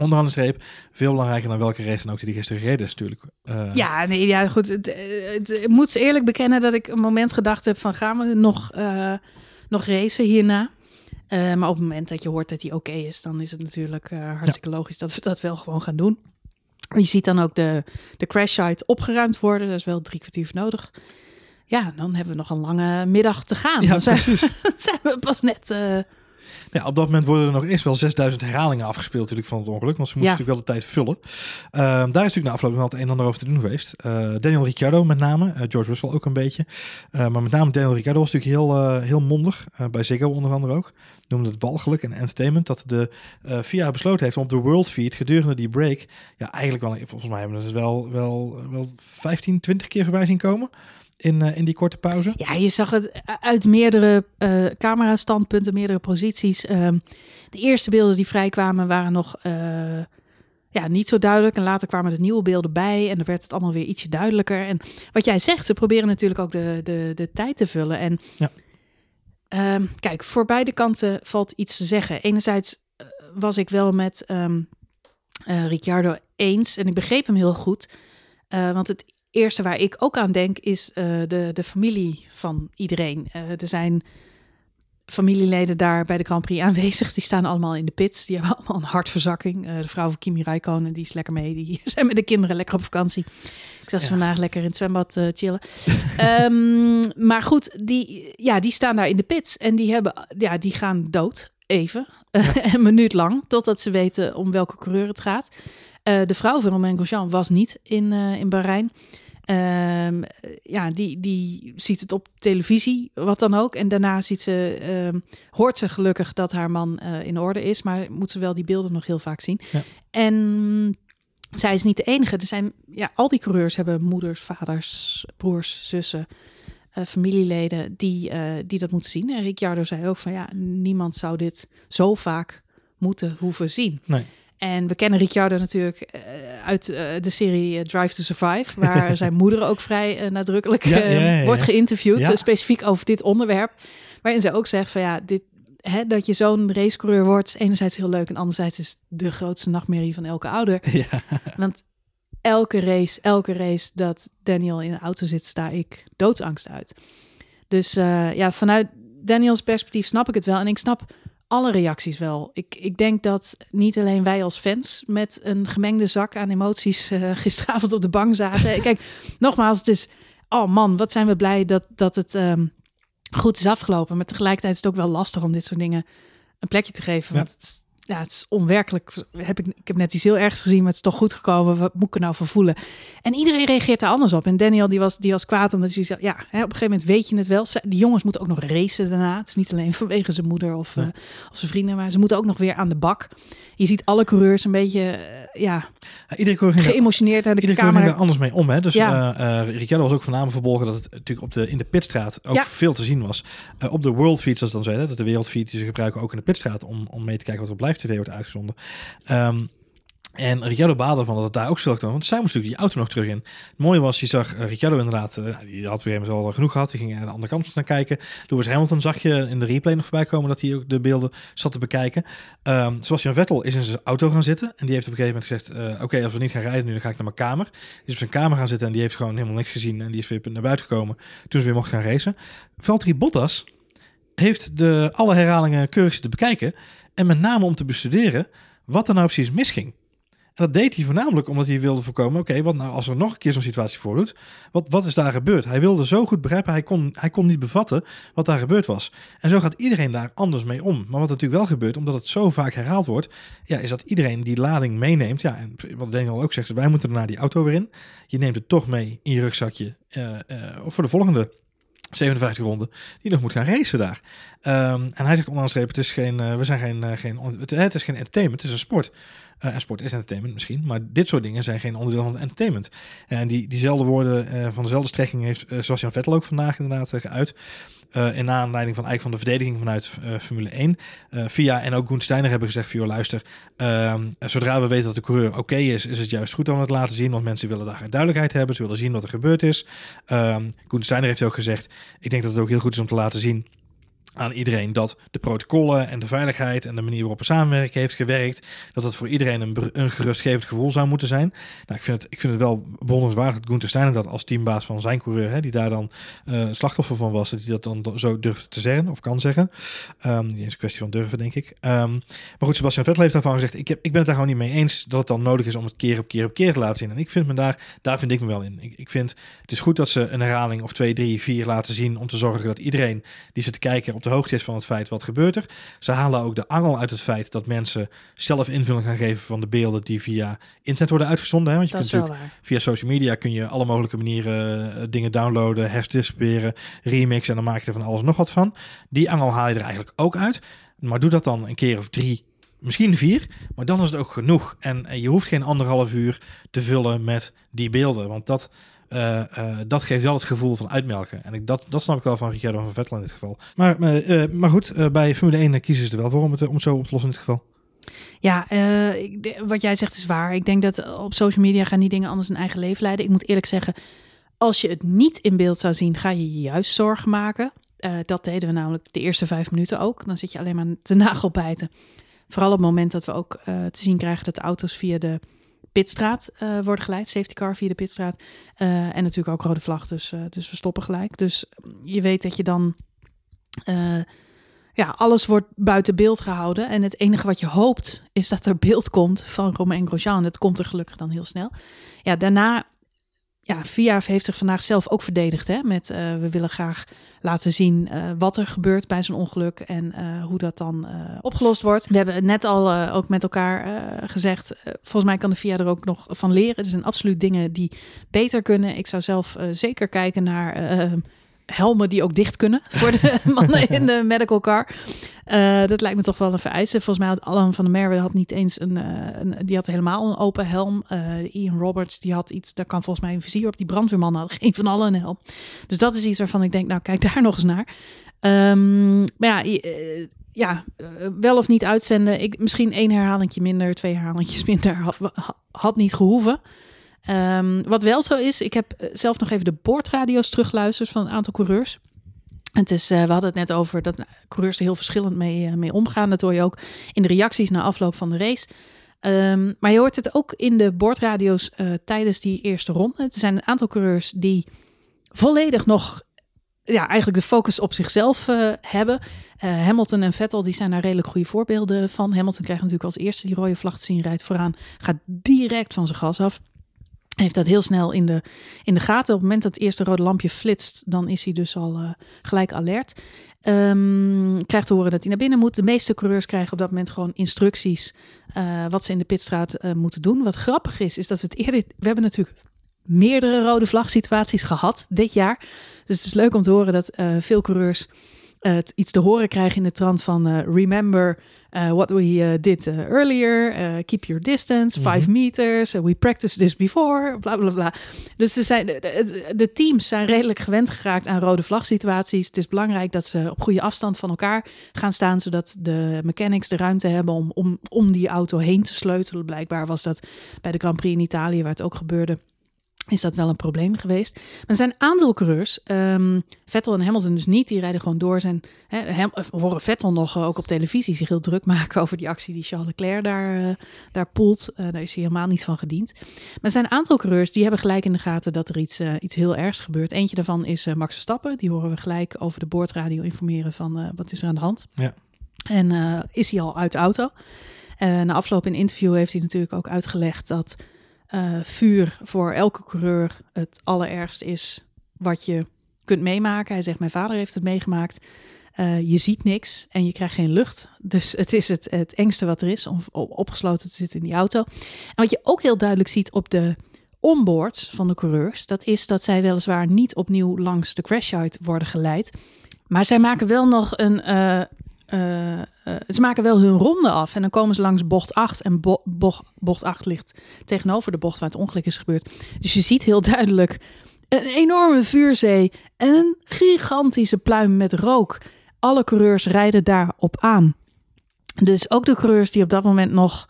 onderaan de streep, veel belangrijker dan welke race dan ook die die gisteren gereden is natuurlijk. Eh, Ja, nee, ja, goed. Het, het- ik moet ze eerlijk bekennen dat ik een moment gedacht heb van gaan we nog, eh, nog racen hierna? Eh, maar op het moment dat je hoort dat hij oké is, dan is het natuurlijk hartstikke logisch dat we dat wel gewoon gaan doen. Je ziet dan ook de, de crash site opgeruimd worden. Dat is wel drie kwartier nodig. Ja, dan hebben we nog een lange middag te gaan. Ja, dan zijn, precies. (laughs) zijn we pas net... Ja, op dat moment worden er nog eerst wel 6000 herhalingen afgespeeld natuurlijk van het ongeluk. Want ze moesten Ja. natuurlijk wel de tijd vullen. Ehm, daar is natuurlijk na afloop wel het een en ander over te doen geweest. Eh, Daniel Ricciardo met name. eh, George Russell ook een beetje. Eh, maar met name Daniel Ricciardo was natuurlijk heel, heel mondig. bij Ziggo onder andere ook. Noemde het walgelijk en entertainment. Dat de FIA besloten heeft om op de World Feed gedurende die break... Ja, eigenlijk wel, volgens mij hebben we het wel, wel, wel 15, 20 keer voorbij zien komen. In, eh, in die korte pauze. Ja, je zag het uit meerdere eh camera-standpunten, meerdere posities. Ehm, de eerste beelden die vrijkwamen waren nog eh, ja, niet zo duidelijk. En later kwamen er nieuwe beelden bij en dan werd het allemaal weer ietsje duidelijker. En wat jij zegt, ze proberen natuurlijk ook de, de, de tijd te vullen. En Ja. ehm, kijk, voor beide kanten valt iets te zeggen. Enerzijds was ik wel met eh, Ricciardo eens en ik begreep hem heel goed. Want het eerste waar ik ook aan denk is eh, de, de familie van iedereen. Eh, er zijn familieleden daar bij de Grand Prix aanwezig. Die staan allemaal in de pits. Die hebben (laughs) allemaal een hartverzakking. Eh, de vrouw van Kimi Räikkönen, die is lekker mee. Die (laughs) zijn met de kinderen lekker op vakantie. Ik zag ze Ja. vandaag lekker in het zwembad chillen. Ehm, (laughs) maar goed, die, ja, die staan daar in de pits. En die, hebben, ja, die gaan dood, even. een minuut lang, totdat ze weten om welke coureur het gaat. De vrouw van Romain Grosjean was niet in, in Bahrein. Ehm, ja, die, die ziet het op televisie, wat dan ook. En daarna ziet ze, ehm, hoort ze gelukkig dat haar man eh, in orde is. Maar moet ze wel die beelden nog heel vaak zien. Ja. En zij is niet de enige. Er zijn, ja, al die coureurs hebben moeders, vaders, broers, zussen, eh, familieleden die, eh, die dat moeten zien. En Ricciardo zei ook van ja, niemand zou dit zo vaak moeten hoeven zien. Nee. En we kennen Ricciardo natuurlijk eh, uit eh, de serie eh, Drive to Survive, waar (laughs) zijn moeder ook vrij nadrukkelijk Ja, ja, ja, ja. wordt geïnterviewd, specifiek over dit onderwerp. Waarin ze ook zegt van ja, dit, hè, dat je zo'n racecoureur wordt, enerzijds heel leuk en anderzijds is de grootste nachtmerrie van elke ouder. (laughs) Want elke race, elke race dat Daniel in een auto zit, sta ik doodsangst uit. Dus ja, vanuit Daniels perspectief snap ik het wel. En ik snap alle reacties wel. Ik, ik denk dat niet alleen wij als fans met een gemengde zak aan emoties eh, (laughs) gisteravond op de bank zaten. (laughs) Kijk, nogmaals, het is, oh man, wat zijn we blij dat, dat het ehm, goed is afgelopen. Maar tegelijkertijd is het ook wel lastig om dit soort dingen een plekje te geven. Ja. Want het ja, het is onwerkelijk. Heb ik, ik heb net iets heel ergs gezien, maar het is toch goed gekomen. Wat moet ik er nou van voelen? En iedereen reageert daar anders op. En Daniel die was, die was kwaad omdat hij zei, ja, hè, op een gegeven moment weet je het wel. Die jongens moeten ook nog racen daarna. Het is niet alleen vanwege zijn moeder of, uh, of zijn vrienden, maar ze moeten ook nog weer aan de bak. Je ziet alle coureurs een beetje, uh, ja, ja, iedere coureur geëmotioneerd naar de iedere camera. ging er anders mee om. Hè? Dus ja. uh, was ook voornamelijk verborgen dat het natuurlijk op de, in de pitstraat ook ja. veel te zien was. op de World Feed, zoals dan zeiden, dat de wereldfeed die ze gebruiken ook in de pitstraat om, om mee te kijken wat er op live tv wordt uitgezonden. Um, en Ricciardo baalde ervan dat het daar ook stil kwam. Want zij moest natuurlijk die auto nog terug in. Het mooie was, je zag uh, Ricciardo inderdaad, uh, die had weer al genoeg gehad. Die ging aan de andere kant naar kijken. Lewis Hamilton zag je in de replay nog voorbij komen dat hij ook de beelden zat te bekijken. Um, Sebastian Vettel is in zijn auto gaan zitten. En die heeft op een gegeven moment gezegd, uh, oké, als we niet gaan rijden nu, dan ga ik naar mijn kamer. Die is op zijn kamer gaan zitten en die heeft gewoon helemaal niks gezien. En die is weer naar buiten gekomen toen ze weer mocht gaan racen. Valtteri Bottas heeft de, alle herhalingen keurig te bekijken. En met name om te bestuderen wat er nou precies misging. En dat deed hij voornamelijk omdat hij wilde voorkomen: oké, wat nou als er nog een keer zo'n situatie voordoet? Wat, wat is daar gebeurd? Hij wilde zo goed begrijpen, hij kon, hij kon niet bevatten wat daar gebeurd was. En zo gaat iedereen daar anders mee om. Maar wat natuurlijk wel gebeurt, omdat het zo vaak herhaald wordt, ja, is dat iedereen die lading meeneemt. Ja, en wat Daniel ook zegt, wij moeten naar die auto weer in. Je neemt het toch mee in je rugzakje uh, voor de volgende 57 ronden, die nog moet gaan racen daar. Um, en hij zegt onderaan het is geen, uh, we zijn geen, uh, geen het, is geen entertainment, het is een sport. Uh, en sport is entertainment misschien, maar dit soort dingen zijn geen onderdeel van het entertainment. En die, diezelfde woorden van dezelfde strekking heeft Sebastian Vettel ook vandaag inderdaad geuit. Uh, in aanleiding van eigenlijk van de verdediging vanuit Formule 1. Uh, Via en ook Koen Steiner hebben gezegd: voor luister, ehm, zodra we weten dat de coureur oké is, is het juist goed om het laten zien. Want mensen willen daar duidelijkheid hebben. Ze willen zien wat er gebeurd is. Um, Koen Steiner heeft ook gezegd: ik denk dat het ook heel goed is om te laten zien aan iedereen dat de protocollen en de veiligheid en de manier waarop we samenwerken heeft gewerkt, dat het voor iedereen een, een gerustgevend gevoel zou moeten zijn. Nou, ik vind het, ik vind het wel bewonderenswaardig dat Gunther Steiner dat als teambaas van zijn coureur, hè, die daar dan uh, slachtoffer van was, dat hij dat dan zo durft te zeggen of kan zeggen. Die is een kwestie van durven, denk ik. Um, maar goed, Sebastian Vettel heeft daarvan gezegd, ik, ik ben het daar gewoon niet mee eens dat het dan nodig is om het keer op keer op keer te laten zien. En ik vind me daar, daar vind ik me wel in. Ik, ik vind, het is goed dat ze een herhaling of twee, drie, vier laten zien om te zorgen dat iedereen die zit te kijken op de hoogte is van het feit wat gebeurt er. Ze halen ook de angel uit het feit dat mensen zelf invulling gaan geven van de beelden die via internet worden uitgezonden. Hè? Want je dat kunt natuurlijk via social media kun je alle mogelijke manieren uh, dingen downloaden, herdistribueren, remixen en dan maak je er van alles nog wat van. Die angel haal je er eigenlijk ook uit. Maar doe dat dan een keer of drie misschien vier, maar dan is het ook genoeg. En, en, je hoeft geen anderhalf uur te vullen met die beelden, want dat, uh, uh, dat geeft wel het gevoel van uitmelken. En ik, dat, dat snap ik wel van Ricciardo van Vettel in dit geval. Maar, uh, maar goed, bij Formule 1 kiezen ze er wel voor om het, om het zo op te lossen in dit geval. Ja, ik, wat jij zegt is waar. Ik denk dat op social media gaan die dingen anders een eigen leven leiden. Ik moet eerlijk zeggen, als je het niet in beeld zou zien, ga je je juist zorgen maken. dat deden we namelijk de eerste vijf minuten ook. Dan zit je alleen maar te nagelbijten. Vooral op het moment dat we ook te zien krijgen dat de auto's via de pitstraat uh, worden geleid. Safety car via de pitstraat. Uh, en natuurlijk ook rode vlag, dus, uh, dus we stoppen gelijk. Dus je weet dat je dan... ja, alles wordt buiten beeld gehouden. En het enige wat je hoopt is dat er beeld komt van Romain Grosjean. Dat komt er gelukkig dan heel snel. Ja, daarna ja, VIA heeft zich vandaag zelf ook verdedigd. Hè, met uh, we willen graag laten zien uh, wat er gebeurt bij zo'n ongeluk en uh, hoe dat dan opgelost wordt. We hebben net al ook met elkaar gezegd. volgens mij kan de VIA er ook nog van leren. Er zijn absoluut dingen die beter kunnen. Ik zou zelf zeker kijken naar helmen die ook dicht kunnen (laughs) voor de mannen in de medical car. Uh, dat lijkt me toch wel een vereiste. Volgens mij had Alan van der Merwe had niet eens een, een, die had helemaal een open helm. Uh, Ian Roberts die had iets, daar kan volgens mij een vizier op. Die brandweerman had geen van allen een helm. Dus dat is iets waarvan ik denk, nou kijk daar nog eens naar. Um, maar ja, ja, wel of niet uitzenden. Ik, misschien één herhalingje minder, twee herhalingjes minder had niet gehoeven. Um, wat wel zo is, ik heb zelf nog even de boordradio's teruggeluisterd van een aantal coureurs. Het is, uh, we hadden het net over dat nou, coureurs er heel verschillend mee, uh, mee omgaan. Dat hoor je ook in de reacties na afloop van de race. Um, maar je hoort het ook in de boordradio's tijdens die eerste ronde. Er zijn een aantal coureurs die volledig nog ja, eigenlijk de focus op zichzelf hebben. Hamilton en Vettel die zijn daar redelijk goede voorbeelden van. Hamilton krijgt natuurlijk als eerste die rode vlag te zien, rijdt vooraan, gaat direct van zijn gas af. Heeft dat heel snel in de, in de gaten. Op het moment dat het eerste rode lampje flitst, dan is hij dus al uh, gelijk alert. Um, krijgt te horen dat hij naar binnen moet. De meeste coureurs krijgen op dat moment gewoon instructies uh, wat ze in de pitstraat uh, moeten doen. Wat grappig is, is dat we het eerder... We hebben natuurlijk meerdere rode vlag situaties gehad dit jaar. Dus het is leuk om te horen dat veel coureurs het iets te horen krijgen in de trant van remember uh, what we uh, did uh, earlier, keep your distance, five mm -hmm. meters, we practiced this before, bla bla bla. Dus er zijn, de, de, teams zijn redelijk gewend geraakt aan rode vlag situaties. Het is belangrijk dat ze op goede afstand van elkaar gaan staan, zodat de mechanics de ruimte hebben om, om, om die auto heen te sleutelen. Blijkbaar was dat bij de Grand Prix in Italië, waar het ook gebeurde is dat wel een probleem geweest. Maar er zijn een aantal coureurs, um, Vettel en Hamilton dus niet, die rijden gewoon door. Zijn, hè, we horen Vettel nog uh, ook op televisie zich heel druk maken (laughs) over die actie die Charles Leclerc daar, uh, daar poelt. Uh, daar is hij helemaal niet van gediend. Maar er zijn een aantal coureurs die hebben gelijk in de gaten dat er iets, iets heel ergs gebeurt. Eentje daarvan is Max Verstappen. Die horen we gelijk over de boordradio informeren van wat is er aan de hand. Ja. En is hij al uit de auto? na afloop in een interview heeft hij natuurlijk ook uitgelegd dat uh, vuur voor elke coureur het allerergste is wat je kunt meemaken. Hij zegt, mijn vader heeft het meegemaakt. Uh, je ziet niks en je krijgt geen lucht. Dus het is het, het engste wat er is om opgesloten te zitten in die auto. En wat je ook heel duidelijk ziet op de onboards van de coureurs, dat is dat zij weliswaar niet opnieuw langs de crashsite worden geleid. Maar zij maken wel nog een, uh, ze maken wel hun ronde af en dan komen ze langs bocht 8 en bo bocht 8 ligt tegenover de bocht waar het ongeluk is gebeurd. Dus je ziet heel duidelijk een enorme vuurzee en een gigantische pluim met rook. Alle coureurs rijden daarop aan. Dus ook de coureurs die op dat moment nog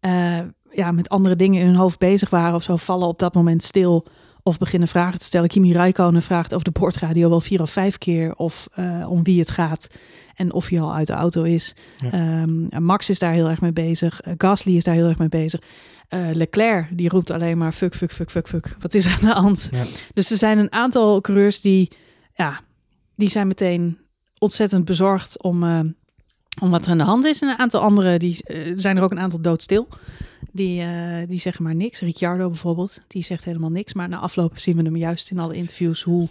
uh, ja, met andere dingen in hun hoofd bezig waren of zo, vallen op dat moment stil of beginnen vragen te stellen. Kimi Räikkönen vraagt over de boordradio wel vier of vijf keer of uh, om wie het gaat en of hij al uit de auto is. Ja. Um, Max is daar heel erg mee bezig. Uh, Gasly is daar heel erg mee bezig. Uh, Leclerc die roept alleen maar fuck, fuck, fuck, fuck, fuck. Wat is aan de hand? Ja. Dus er zijn een aantal coureurs die, ja, die zijn meteen ontzettend bezorgd om, uh, om wat er aan de hand is. En een aantal anderen, die zijn er ook een aantal doodstil. Die, uh, die zeggen maar niks. Ricciardo bijvoorbeeld, die zegt helemaal niks. Maar na afloop zien we hem juist in alle interviews hoe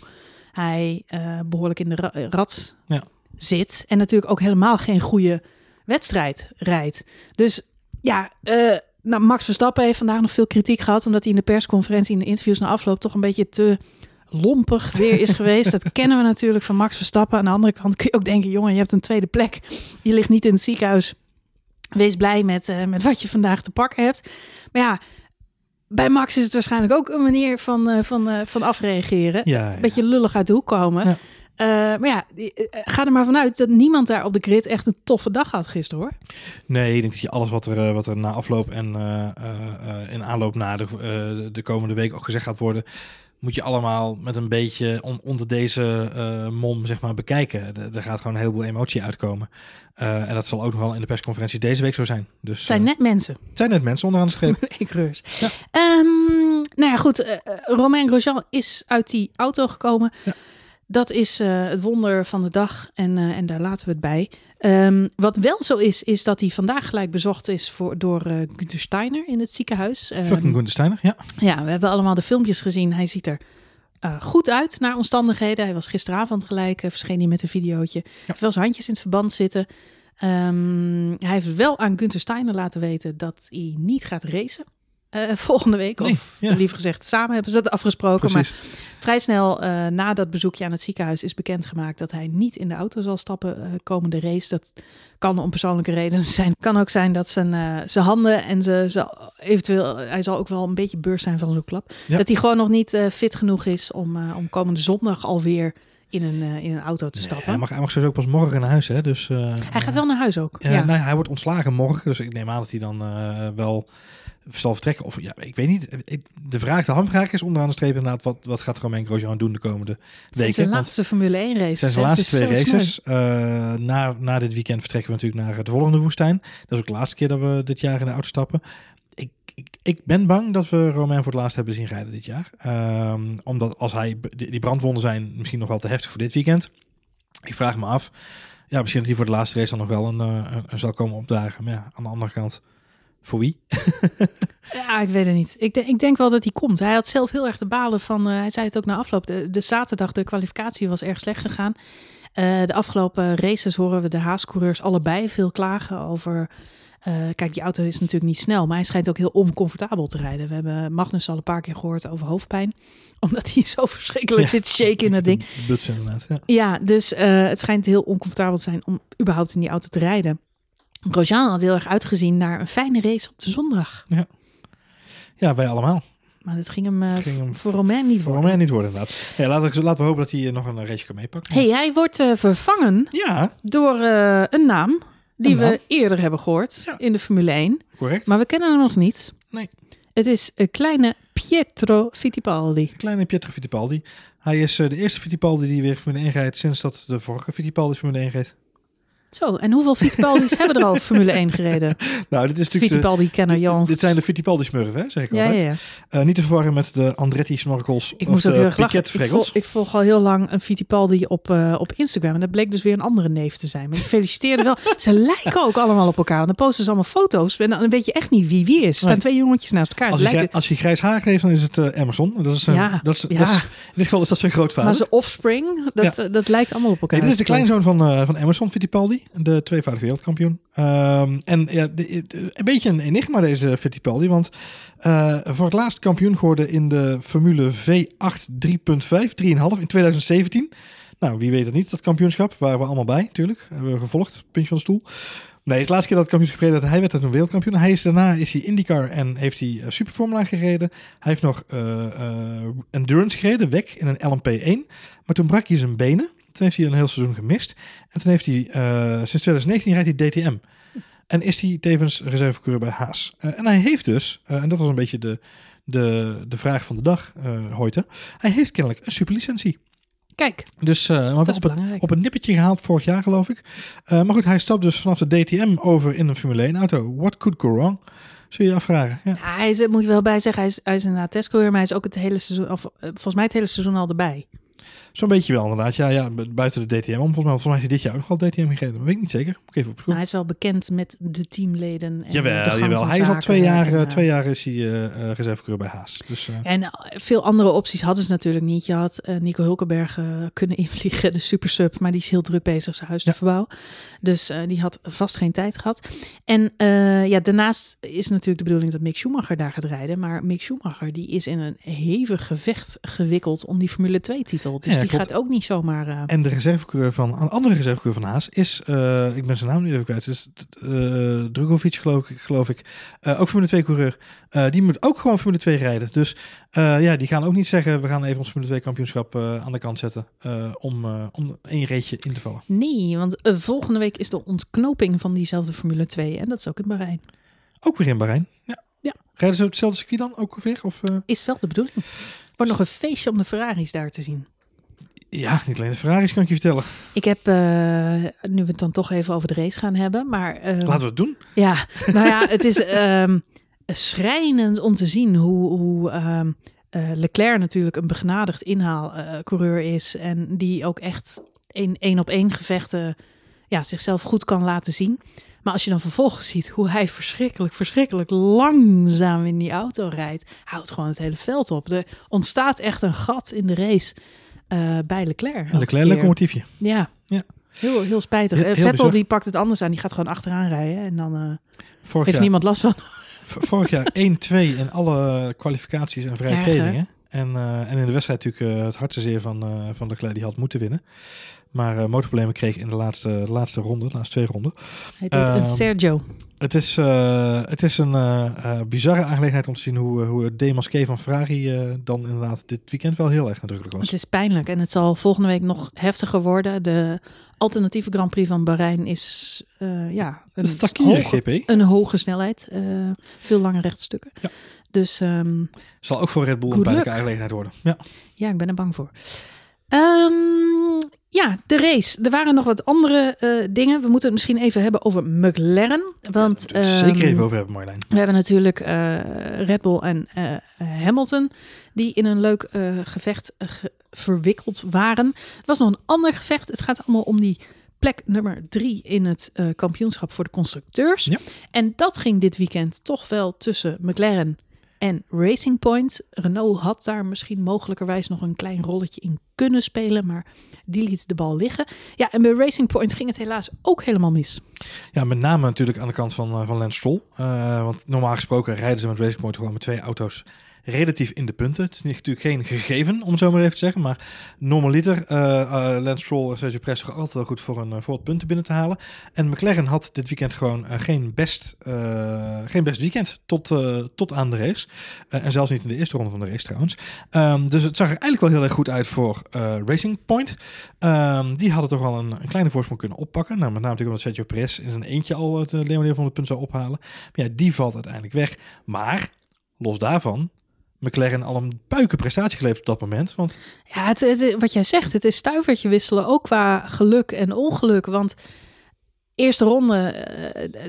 hij behoorlijk in de ra rat ja. Zit. En natuurlijk ook helemaal geen goede wedstrijd rijdt. Dus ja, uh, nou, Max Verstappen heeft vandaag nog veel kritiek gehad. Omdat hij in de persconferentie, in de interviews na afloop, toch een beetje te lompig weer is geweest. Dat (laughs) kennen we natuurlijk van Max Verstappen. Aan de andere kant kun je ook denken, jongen, je hebt een tweede plek. Je ligt niet in het ziekenhuis Wees blij met, uh, met wat je vandaag te pakken hebt. Maar ja, bij Max is het waarschijnlijk ook een manier van, uh, van, uh, van afreageren. Ja, ja. Beetje lullig uit de hoek komen. Ja. Maar ja, ga er maar vanuit dat niemand daar op de grid echt een toffe dag had gisteren hoor. Nee, ik denk dat je alles wat er, wat er na afloop en in aanloop naar de, de komende week ook gezegd gaat worden moet je allemaal met een beetje on, onder deze uh, mom zeg maar, bekijken. Er, gaat gewoon een heleboel emotie uitkomen. Uh, en dat zal ook nog wel in de persconferentie deze week zo zijn. Dus, het zijn uh, net mensen. Het zijn net mensen onderaan de streep. (laughs) Ik reus. Ja. Um, nou ja, goed. Romain Grosjean is uit die auto gekomen. Ja. Dat is het wonder van de dag en, en daar laten we het bij. Um, wat wel zo is, is dat hij vandaag gelijk bezocht is voor, door uh, Gunther Steiner in het ziekenhuis. Um, Fucking Gunther Steiner, ja. Ja, we hebben allemaal de filmpjes gezien. Hij ziet er goed uit naar omstandigheden. Hij was gisteravond gelijk, verscheen hij met een videootje. Ja. Heeft wel zijn handjes in het verband zitten. Um, hij heeft wel aan Gunther Steiner laten weten dat hij niet gaat racen. Uh, volgende week. Nee, of ja. liever gezegd, samen hebben ze dat afgesproken. Precies. Maar vrij snel uh, na dat bezoekje aan het ziekenhuis is bekendgemaakt dat hij niet in de auto zal stappen uh, komende race. Dat kan om persoonlijke redenen zijn. kan ook zijn dat zijn, zijn handen en ze, ze eventueel, hij zal ook wel een beetje beurs zijn van zo'n klap. Ja. Dat hij gewoon nog niet fit genoeg is om, om komende zondag alweer in een, uh, in een auto te stappen. hij, mag, hij mag sowieso ook pas morgen naar huis, hè? Dus, uh, hij gaat wel naar huis ook. ja. Nou, hij wordt ontslagen morgen, dus ik neem aan dat hij dan wel zal vertrekken. Of ja, ik weet niet. De vraag, de hamvraag is onderaan de streep inderdaad, wat, wat gaat Romain Grosjean doen de komende het weken? Zijn laatste Formule 1 race. Zijn zijn laatste twee races. Uh, na, na dit weekend vertrekken we natuurlijk naar de volgende woestijn. Dat is ook de laatste keer dat we dit jaar in de auto stappen. Ik, ik, ik ben bang dat we Romain voor het laatst hebben zien rijden dit jaar. Um, omdat als hij, die, die brandwonden zijn misschien nog wel te heftig voor dit weekend. Ik vraag me af. Ja, misschien dat hij voor de laatste race dan nog wel een, een, een zal komen opdagen. Maar ja, aan de andere kant Voor wie? (laughs) Ja, ik weet het niet. Ik, denk- ik denk wel dat hij komt. Hij had zelf heel erg de balen van. eh, hij zei het ook na afloop. De, de zaterdag, de kwalificatie was erg slecht gegaan. Eh, de afgelopen races horen we de Haas-coureurs allebei veel klagen over. eh, kijk, die auto is natuurlijk niet snel, maar hij schijnt ook heel oncomfortabel te rijden. We hebben Magnus al een paar keer gehoord over hoofdpijn, (laughs) omdat hij zo verschrikkelijk Ja. zit te shaken in dat ding. De Buts inderdaad. Ja. Ja, dus het schijnt heel oncomfortabel te zijn om überhaupt in die auto te rijden. Grosjean had heel erg uitgezien naar een fijne race op de zondag. ja, wij allemaal. Maar dat ging hem, eh, Ging hem voor Romain niet Voor worden. mij niet worden inderdaad. Ja, laten, we, laten we hopen dat hij eh, nog een race kan meepakken. hey, hij wordt eh, vervangen Ja, door eh, een naam die Een naam. we eerder hebben gehoord Ja. in de Formule 1. correct. Maar we kennen hem nog niet. Nee. Het is een kleine Pietro Fittipaldi. Kleine Pietro Fittipaldi. Hij is eh, de eerste Fittipaldi die weer Formule 1 rijdt sinds dat de vorige Fittipaldi Formule 1 reed. Zo, en hoeveel Fittipaldis (laughs) hebben er al Formule 1 gereden? Nou, dit is natuurlijk Fittipaldi-kenner Jan. dit zijn de Fittipaldi-smurfen, hè, zeg ik ja, ja, ja. Eh, niet te verwarren met de Andretti-snorkels Ik of de lachen. Ik volg, ik volg al heel lang een Fittipaldi op, eh, op Instagram. En dat bleek dus weer een andere neef te zijn. Maar die feliciteerde wel. (laughs) Ze lijken ook allemaal op elkaar. En dan posten ze allemaal foto's. En dan weet je echt niet wie wie is. Er staan Nee. twee jongetjes naast elkaar. Als lijkt- grij- als hij grijs haar heeft, dan is het eh, Emerson. Dat is Ja, dat is, ja. dat is- in dit geval is dat zijn grootvader. maar zijn offspring, dat, dat lijkt allemaal op elkaar. Nee, dit is de kleinzoon van, van Emerson Fittipaldi, de tweevoudig wereldkampioen. Ehm, en ja, een beetje een enigma deze Fittipaldi, want eh, voor het laatst kampioen geworden in de Formule V8 3.5, 3,5 in 2017. Nou, wie weet het niet, dat kampioenschap. Waren we allemaal bij, natuurlijk. Hebben we gevolgd, puntje van de stoel. Nee, het laatste keer dat het kampioenschap gereden hij werd toen wereldkampioen. Hij is, daarna is hij IndyCar en heeft hij uh, Superformula gereden. Hij heeft nog eh, eh, Endurance gereden, weg in een LMP1. Maar toen brak hij zijn benen. Toen heeft hij een heel seizoen gemist. En toen heeft hij, eh, sinds 2019 rijdt hij DTM. En is hij tevens reservecoureur bij Haas. Eh, en hij heeft dus, eh, en dat was een beetje de, de, de vraag van de dag, uh, Hoyte. Hij heeft kennelijk een superlicentie. Kijk, Dus, uh, maar dat is op, belangrijk. op een nippertje gehaald vorig jaar, geloof ik. Uh, maar goed, hij stapt dus vanaf de DTM over in een Formule 1 auto. What could go wrong? Zul je je afvragen. Ja. Ja, hij is, moet je wel bij zeggen, hij is, hij is een testcoureur, maar hij is ook het hele seizoen, of volgens mij het hele seizoen al erbij. Zo'n beetje wel inderdaad. Ja, ja, buiten de DTM. Om volgens mij, volgens mij heeft hij dit jaar ook nog al DTM gegeven. Dat weet ik niet zeker. Moet ik even opzoeken. Nou, hij is wel bekend met de teamleden. En jawel, de gang jawel. Van Hij is al twee jaar, en, uh, twee jaar is hij uh, bij Haas. Dus, uh... En veel andere opties hadden ze natuurlijk niet. Je had uh, Nico Hulkenberg kunnen invliegen, de supersub, maar die is heel druk bezig zijn huis te ja. verbouwen. Dus die had vast geen tijd gehad. En ja, daarnaast is natuurlijk de bedoeling dat Mick Schumacher daar gaat rijden. Maar Mick Schumacher die is in een hevig gevecht gewikkeld om die Formule 2 titel. Dus ja, die klopt. gaat ook niet zomaar... Uh... En de reservecoureur van, een andere reservecoureur van Haas is, uh, ik ben zijn naam nu even kwijt, dus, uh, Drugovic geloof ik, geloof ik. Ook Formule 2 coureur. Die moet ook gewoon Formule 2 rijden. Dus ja, die gaan ook niet zeggen, we gaan even ons Formule 2 kampioenschap aan de kant zetten om, om één reetje in te vallen. Nee, want volgende week is de ontknoping van diezelfde Formule 2 en dat is ook in Bahrein. Ook weer in Bahrein, ja. ja. Rijden ze op hetzelfde circuit dan ook weer? Of. Is wel de bedoeling. Wordt nog een feestje om de Ferraris daar te zien. Ja, niet alleen de Ferraris kan ik je vertellen. Ik heb, uh, nu we het dan toch even over de race gaan hebben, maar... Uh, Laten we het doen. Ja, nou ja, het is um, schrijnend om te zien hoe, hoe um, uh, Leclerc natuurlijk een begnadigd inhaalcoureur is. En die ook echt in één op één gevechten ja, zichzelf goed kan laten zien. Maar als je dan vervolgens ziet hoe hij verschrikkelijk, verschrikkelijk langzaam in die auto rijdt, houdt gewoon het hele veld op. Er ontstaat echt een gat in de race uh, bij Leclerc. Een Leclerc locomotiefje. Ja. ja. Heel, heel spijtig. Heel, heel Vettel bizar. die pakt het anders aan. Die gaat gewoon achteraan rijden. En dan uh, heeft jaar, niemand last van. Vorig jaar 1-2 in alle kwalificaties en vrije trainingen. En, uh, en in de wedstrijd natuurlijk het harte zeer van, van Leclerc die had moeten winnen. Maar uh, motorproblemen kreeg in de laatste, laatste ronde, de laatste twee ronden. Hij deed een Sergio. Het is, uh, het is een uh, bizarre aangelegenheid om te zien hoe, hoe het demasqué van Ferrari dan inderdaad dit weekend wel heel erg nadrukkelijk was. Het is pijnlijk en het zal volgende week nog heftiger worden. De alternatieve Grand Prix van Bahrein is ja, een, hoge, GP. een hoge snelheid. veel lange rechtstukken. Ja. Dus um, zal ook voor Red Bull een pijnlijke aangelegenheid worden. Ja. ja, ik ben er bang voor. Um, ja, de race. Er waren nog wat andere uh, dingen. We moeten het misschien even hebben over McLaren. Want, ja, zeker even over hebben, Marlijn. We hebben natuurlijk uh, Red Bull en uh, Hamilton... die in een leuk gevecht ge verwikkeld waren. Er was nog een ander gevecht. Het gaat allemaal om die plek nummer drie in het eh, kampioenschap voor de constructeurs. Ja. En dat ging dit weekend toch wel tussen McLaren en Racing Point. Renault had daar misschien mogelijkerwijs nog een klein rolletje in kunnen spelen, maar die liet de bal liggen. Ja, en bij Racing Point ging het helaas ook helemaal mis. Ja, met name natuurlijk aan de kant van, uh, van Lance Stroll. Uh, want normaal gesproken rijden ze met Racing Point gewoon met twee auto's relatief in de punten. Het is natuurlijk geen gegeven, om zo maar even te zeggen. Maar normaliter, uh, uh, Lance Stroll en Sergio Perez altijd wel goed voor, een, voor het punten binnen te halen. En McLaren had dit weekend gewoon uh, geen, best, geen best weekend tot, tot aan de race. en zelfs niet in de eerste ronde van de race trouwens. Um, dus het zag er eigenlijk wel heel erg goed uit voor Racing Point. Um, die hadden toch wel een, kleine voorsprong kunnen oppakken. Nou, met name natuurlijk omdat Sergio Perez in zijn eentje al het leeuwendeel van het punt zou ophalen. Maar ja, die valt uiteindelijk weg. Maar, los daarvan, McLaren al een puikenprestatie geleverd op dat moment. Want... Ja, het, het, wat jij zegt, het is stuivertje wisselen, ook qua geluk en ongeluk. Want eerste ronde,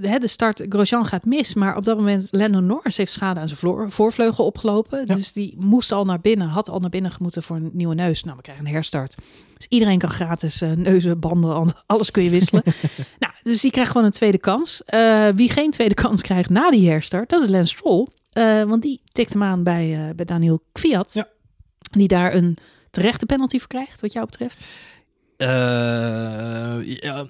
uh, de start, Grosjean gaat mis. Maar op dat moment, Lando Norris heeft schade aan zijn vloer, voorvleugel opgelopen. Ja. Dus die moest al naar binnen, had al naar binnen gemoeten voor een nieuwe neus. Nou, we krijgen een herstart. Dus iedereen kan gratis uh, neuzen, banden, alles kun je wisselen. (laughs) nou, dus die krijgt gewoon een tweede kans. Uh, wie geen tweede kans krijgt na die herstart, dat is Lance Stroll. Uh, want die tikt hem aan bij, uh, bij Daniel Kviat. Ja. Die daar een terechte penalty voor krijgt, wat jou betreft. Uh, ja,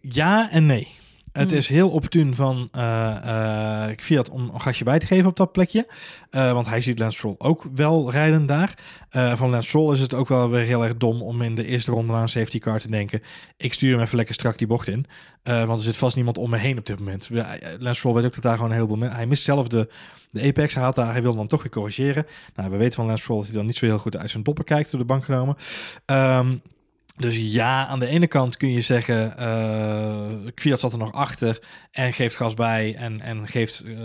ja, en nee. Het Hmm. is heel opportun van uh, Kviat om een gastje bij te geven op dat plekje. Uh, want hij ziet Lance Stroll ook wel rijden daar. Van Lance Stroll is het ook wel weer heel erg dom om in de eerste ronde aan een safety car te denken. Ik stuur hem even lekker strak die bocht in. Want er zit vast niemand om me heen op dit moment. Lance Stroll weet ook dat daar gewoon een heleboel... Hij mist zelf de, de apex. Hij, had daar, hij wil dan toch weer corrigeren. Nou, we weten van Lance Stroll dat hij dan niet zo heel goed uit zijn doppen kijkt door de bank genomen. Um, dus ja, aan de ene kant kun je zeggen, uh, Kviat zat er nog achter en geeft gas bij en, en geeft uh,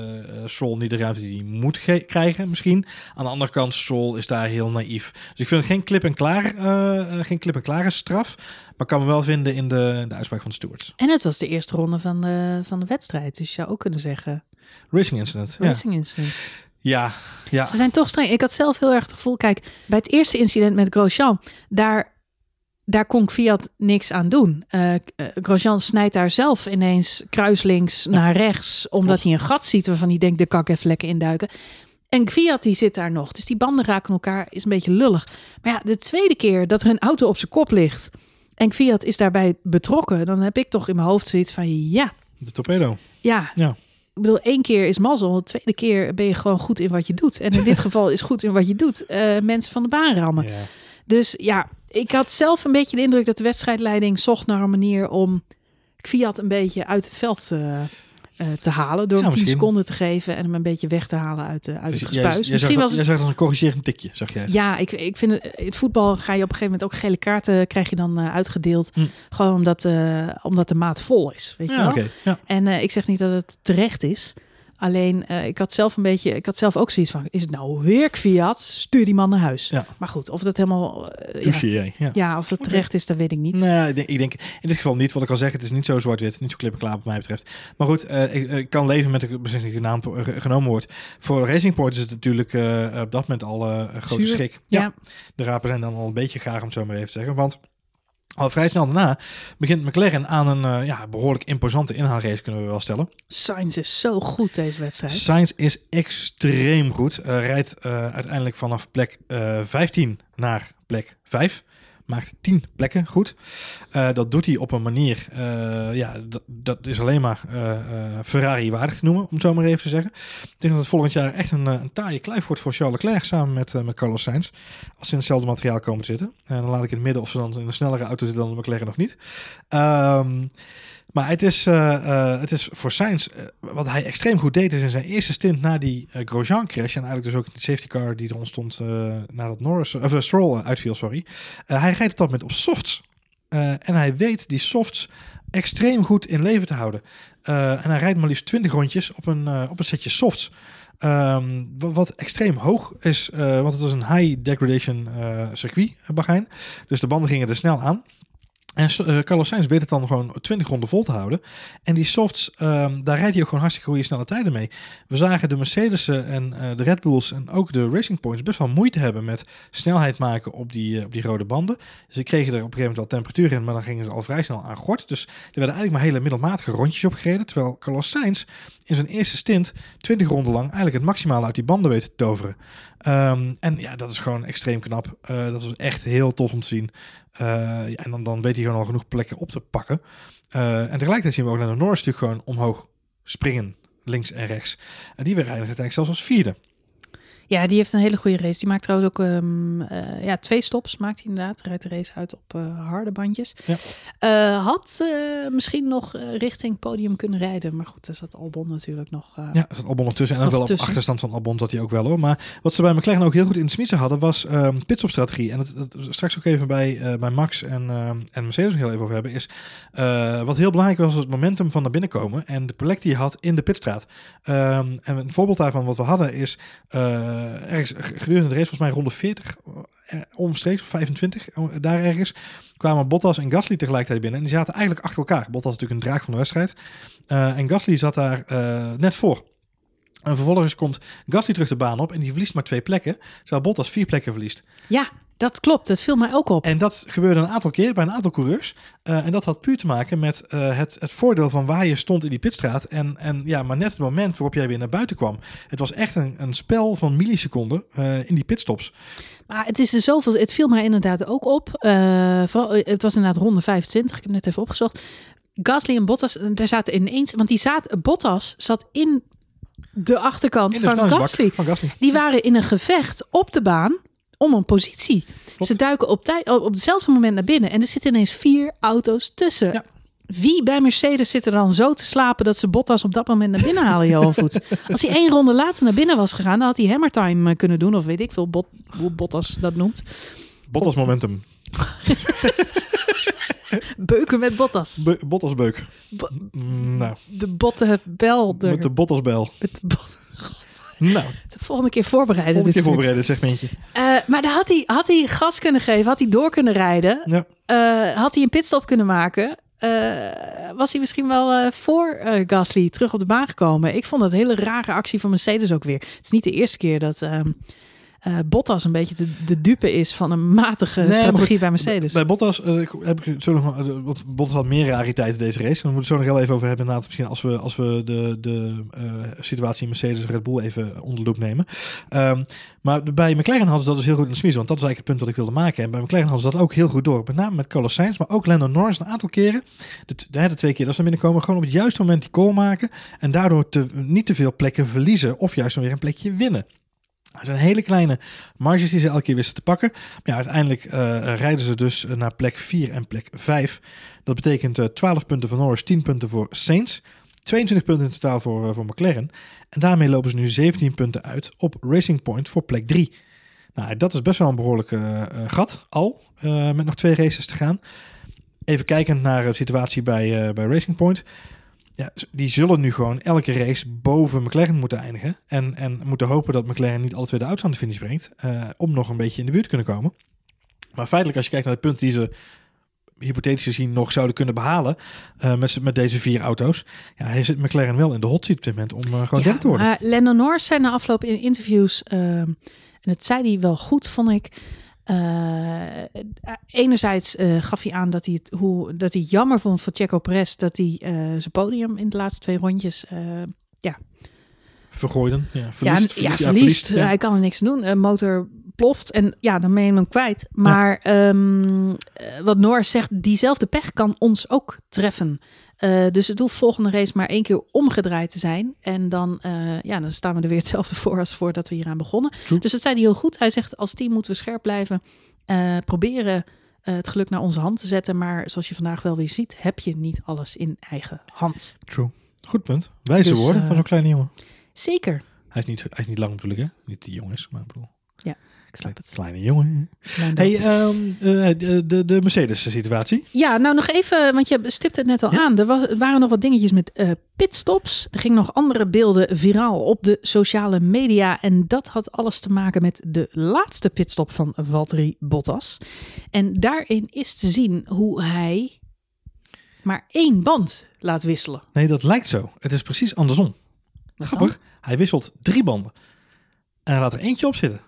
Stroll niet de ruimte die hij moet krijgen misschien. Aan de andere kant, Stroll is daar heel naïef. Dus ik vind het geen klip en klaar, uh, geen klip en klare straf, maar kan me wel vinden in de, de uitspraak van de stewards. En het was de eerste ronde van de, van de wedstrijd, dus je zou ook kunnen zeggen... Racing incident. Racing ja. incident. Ja, ja. Ze zijn toch streng. Ik had zelf heel erg het gevoel, kijk, bij het eerste incident met Grosjean, daar daar kon Fiat niks aan doen. Uh, Grosjean snijdt daar zelf ineens kruislinks ja. naar rechts, omdat Klopt. hij een gat ziet waarvan hij denkt, de kan ik even lekker induiken. En Fiat die zit daar nog, dus die banden raken elkaar, is een beetje lullig. Maar ja, de tweede keer dat er een auto op zijn kop ligt en Fiat is daarbij betrokken, dan heb ik toch in mijn hoofd zoiets van, ja. De torpedo. Ja. ja. Ik bedoel, één keer is mazzel, de tweede keer ben je gewoon goed in wat je doet. En in dit (laughs) geval is goed in wat je doet, uh, mensen van de baan rammen. Ja. Dus ja, ik had zelf een beetje de indruk dat de wedstrijdleiding zocht naar een manier om Kviat een beetje uit het veld uh, uh, te halen. Door Ja, hem 10 misschien. seconden te geven en hem een beetje weg te halen uit, de, uit Dus het gespuis. jij, Misschien zag was dat, het jij zag dat een corrigerend tikje, zag jij. ja, ik, ik vind het, het voetbal ga je op een gegeven moment ook gele kaarten krijg je dan uh, uitgedeeld. Hm. Gewoon omdat, omdat de maat vol is. Weet je wel? Ja. En ik zeg niet dat het terecht is. Alleen uh, ik had zelf een beetje, ik had zelf ook zoiets van: is het nou weer Fiat? Stuur die man naar huis. Ja. Maar goed, of dat helemaal. Uh, ja. Ja. ja, of dat terecht is, dat weet ik niet. Nee, ik denk, ik denk in dit geval niet. Wat ik al zeg, het is niet zo zwart-wit, niet zo klip en klaar wat mij betreft. Maar goed, uh, ik, ik, kan leven met de beslissing genaamd, genomen wordt. Voor Racing Point is het natuurlijk op dat moment al een grote Zuur. schrik. Ja. De rapen zijn dan al een beetje gaar, om het zo maar even te zeggen. Want al vrij snel daarna begint McLaren aan een uh, ja, behoorlijk imposante inhaalrace, kunnen we wel stellen. Sainz is zo goed deze wedstrijd. Sainz is extreem goed. Uh, rijdt uh, uiteindelijk vanaf plek 15 naar plek 5 maakt 10 plekken goed. Uh, dat doet hij op een manier, uh, ja, dat, is alleen maar uh, Ferrari waardig te noemen, om het zo maar even te zeggen. Ik denk dat het volgend jaar echt een, een taaie kluif wordt voor Charles Leclerc samen met, met Carlos Sainz. Als ze in hetzelfde materiaal komen te zitten. En dan laat ik in het midden of ze dan in een snellere auto zitten dan de McLaren of niet. Um, maar het is, uh, uh, het is voor Sainz, uh, wat hij extreem goed deed, is in zijn eerste stint na die Grosjean crash, en eigenlijk dus ook de safety car die er ontstond nadat Norris, of Stroll uitviel, sorry. hij rijdt op dat moment op softs. en hij weet die softs extreem goed in leven te houden. en hij rijdt maar liefst 20 rondjes op een, op een setje softs. Wat, wat, extreem hoog is, want het was een high degradation circuit, Bahrein. Dus de banden gingen er snel aan. En uh, Carlos Sainz weet het dan gewoon 20 ronden vol te houden. En die softs, um, daar rijdt hij ook gewoon hartstikke goede snelle tijden mee. We zagen de Mercedes'en en uh, de Red Bulls en ook de Racing Points best wel moeite hebben met snelheid maken op die, op die rode banden. Ze kregen er op een gegeven moment wel temperatuur in, maar dan gingen ze al vrij snel aan gort. Dus er werden eigenlijk maar hele middelmatige rondjes opgereden. Terwijl Carlos Sainz in zijn eerste stint 20 ronden lang eigenlijk het maximale uit die banden weet te toveren. Um, en ja, dat is gewoon extreem knap. dat was echt heel tof om te zien. Uh, en dan, dan weet hij gewoon al genoeg plekken op te pakken. Uh, en tegelijkertijd zien we ook naar de Norris gewoon omhoog springen, links en rechts. En die weer rijden uiteindelijk zelfs als vierde. Ja, die heeft een hele goede race. Die maakt trouwens ook um, uh, ja, twee stops. Maakt hij inderdaad. Rijdt de race uit op uh, harde bandjes. Ja. Uh, had misschien nog richting podium kunnen rijden. Maar goed, er zat Albon natuurlijk nog. ja, er zat Albon nog tussen. En ook wel tussen. op achterstand van Albon zat hij ook wel hoor. Maar wat ze bij McLaren ook heel goed in de smiezen hadden, was um, pitstopstrategie. En het, het, straks ook even bij, bij Max en, en Mercedes nog heel even over hebben. Is wat heel belangrijk was, was het momentum van naar binnen komen. En de plek die je had in de pitstraat. Um, en een voorbeeld daarvan wat we hadden is uh, ergens gedurende de race, volgens mij ronde 40, uh, omstreeks, 25, daar ergens, kwamen Bottas en Gasly tegelijkertijd binnen. En die zaten eigenlijk achter elkaar. Bottas natuurlijk een draak van de wedstrijd. En Gasly zat daar net voor. En vervolgens komt Gasly terug de baan op en die verliest maar twee plekken, terwijl Bottas vier plekken verliest. Ja, dat klopt, dat viel mij ook op. En dat gebeurde een aantal keer bij een aantal coureurs. Uh, en dat had puur te maken met uh, het, het voordeel van waar je stond in die pitstraat. En, en ja, maar net het moment waarop jij weer naar buiten kwam. Het was echt een, een spel van milliseconden uh, in die pitstops. Maar het is er zoveel. Het viel mij inderdaad ook op. Vooral, het was inderdaad ronde 25. Ik heb net even opgezocht. Gasly en Bottas, daar zaten ineens. Want die zaten. Bottas zat in de achterkant de van, Gasly. van Gasly. Die waren in een gevecht op de baan om een positie. Klopt. Ze duiken op, tijd, op hetzelfde moment naar binnen en er zitten ineens vier auto's tussen. Ja. Wie bij Mercedes zit er dan zo te slapen dat ze Bottas op dat moment naar binnen halen, Johan Voets? (laughs) Als hij één ronde later naar binnen was gegaan, dan had hij hammer time kunnen doen. Of weet ik veel, Bot, hoe Bottas dat noemt. Bottas momentum. (laughs) Beuken met Bottas. Be Bottasbeuk. Bo nou. De bottenbel. Met de Bottasbel. Het bot nou. De volgende keer voorbereiden. Volgende keer voorbereiden, segmentje. Uh, maar dan had hij, had hij gas kunnen geven, had hij door kunnen rijden. Ja. Uh, had hij een pitstop kunnen maken. Uh, was hij misschien wel voor Gasly terug op de baan gekomen. Ik vond dat een hele rare actie van Mercedes ook weer. Het is niet de eerste keer dat ehm, uh, Bottas een beetje de, de dupe is van een matige nee, strategie bij Mercedes. Bij Bottas uh, heb ik zo nog, uh, want Bottas had meer rariteiten deze race. Dan moeten we het zo nog heel even over hebben. Inderdaad, misschien als we, als we de, de situatie in Mercedes Red Bull even onder de loep nemen. Um, maar bij McLaren hadden ze dat dus heel goed in de smies. Want dat is eigenlijk het punt dat ik wilde maken. En bij McLaren hadden ze dat ook heel goed door. Met name met Carlos Sainz, maar ook Lando Norris een aantal keren. De, de, de twee keer dat ze naar binnenkomen, gewoon op het juiste moment die call maken. En daardoor te, niet te veel plekken verliezen. Of juist dan weer een plekje winnen. Het zijn hele kleine marges die ze elke keer wisten te pakken. Maar ja, uiteindelijk uh, rijden ze dus naar plek 4 en plek 5. Dat betekent uh, 12 punten voor Norris, 10 punten voor Saints. 22 punten in totaal voor, uh, voor McLaren. En daarmee lopen ze nu 17 punten uit op Racing Point voor plek 3. Nou, dat is best wel een behoorlijke gat al, met nog twee races te gaan. Even kijkend naar de situatie bij, bij Racing Point ja, die zullen nu gewoon elke race boven McLaren moeten eindigen. En, en moeten hopen dat McLaren niet alle twee de auto's aan de finish brengt. Uh, om nog een beetje in de buurt te kunnen komen. Maar feitelijk, als je kijkt naar de punten die ze hypothetisch gezien nog zouden kunnen behalen uh, met, met deze vier auto's. Ja, hij zit McLaren wel in de hot seat op dit moment om uh, gewoon ja, derde te worden. Maar Lennon Norris zei na afloop in interviews, en het zei hij wel goed, vond ik uh, enerzijds uh, gaf hij aan dat hij het hoe dat hij jammer vond voor Checo Perez dat hij zijn podium in de laatste twee rondjes ja vergooiden. Ja, verliest. Ja, ja, verliest. Ja, verliest ja. Hij kan er niks doen. motor ploft en ja, dan ben je hem kwijt. Maar ja. um, wat Norris zegt, diezelfde pech kan ons ook treffen. Uh, dus het hoeft volgende race maar één keer omgedraaid te zijn. En dan, uh, ja, dan staan we er weer (laughs) hetzelfde voor als voordat we hier aan begonnen. True. Dus dat zei hij heel goed. Hij zegt, als team moeten we scherp blijven. Uh, proberen het geluk naar onze hand te zetten. Maar zoals je vandaag wel weer ziet, heb je niet alles in eigen hand. True. Goed punt. Wijze dus, woorden van zo'n kleine jongen. Zeker. Hij is niet, hij is niet lang natuurlijk, hè? Niet die jong is, maar ik bedoel. Ja. Ik snap het. Kleine jongen. Hey, um, uh, de, de, de Mercedes-situatie. Ja, nou nog even, want je stipt het net al ja? aan. Er, was, waren nog wat dingetjes met uh, pitstops. Er gingen nog andere beelden viraal op de sociale media. En dat had alles te maken met de laatste pitstop van Valtteri Bottas. En daarin is te zien hoe hij maar één band laat wisselen. Nee, dat lijkt zo. Het is precies andersom. Wat Grappig. Hij wisselt drie banden. En hij laat er eentje op zitten.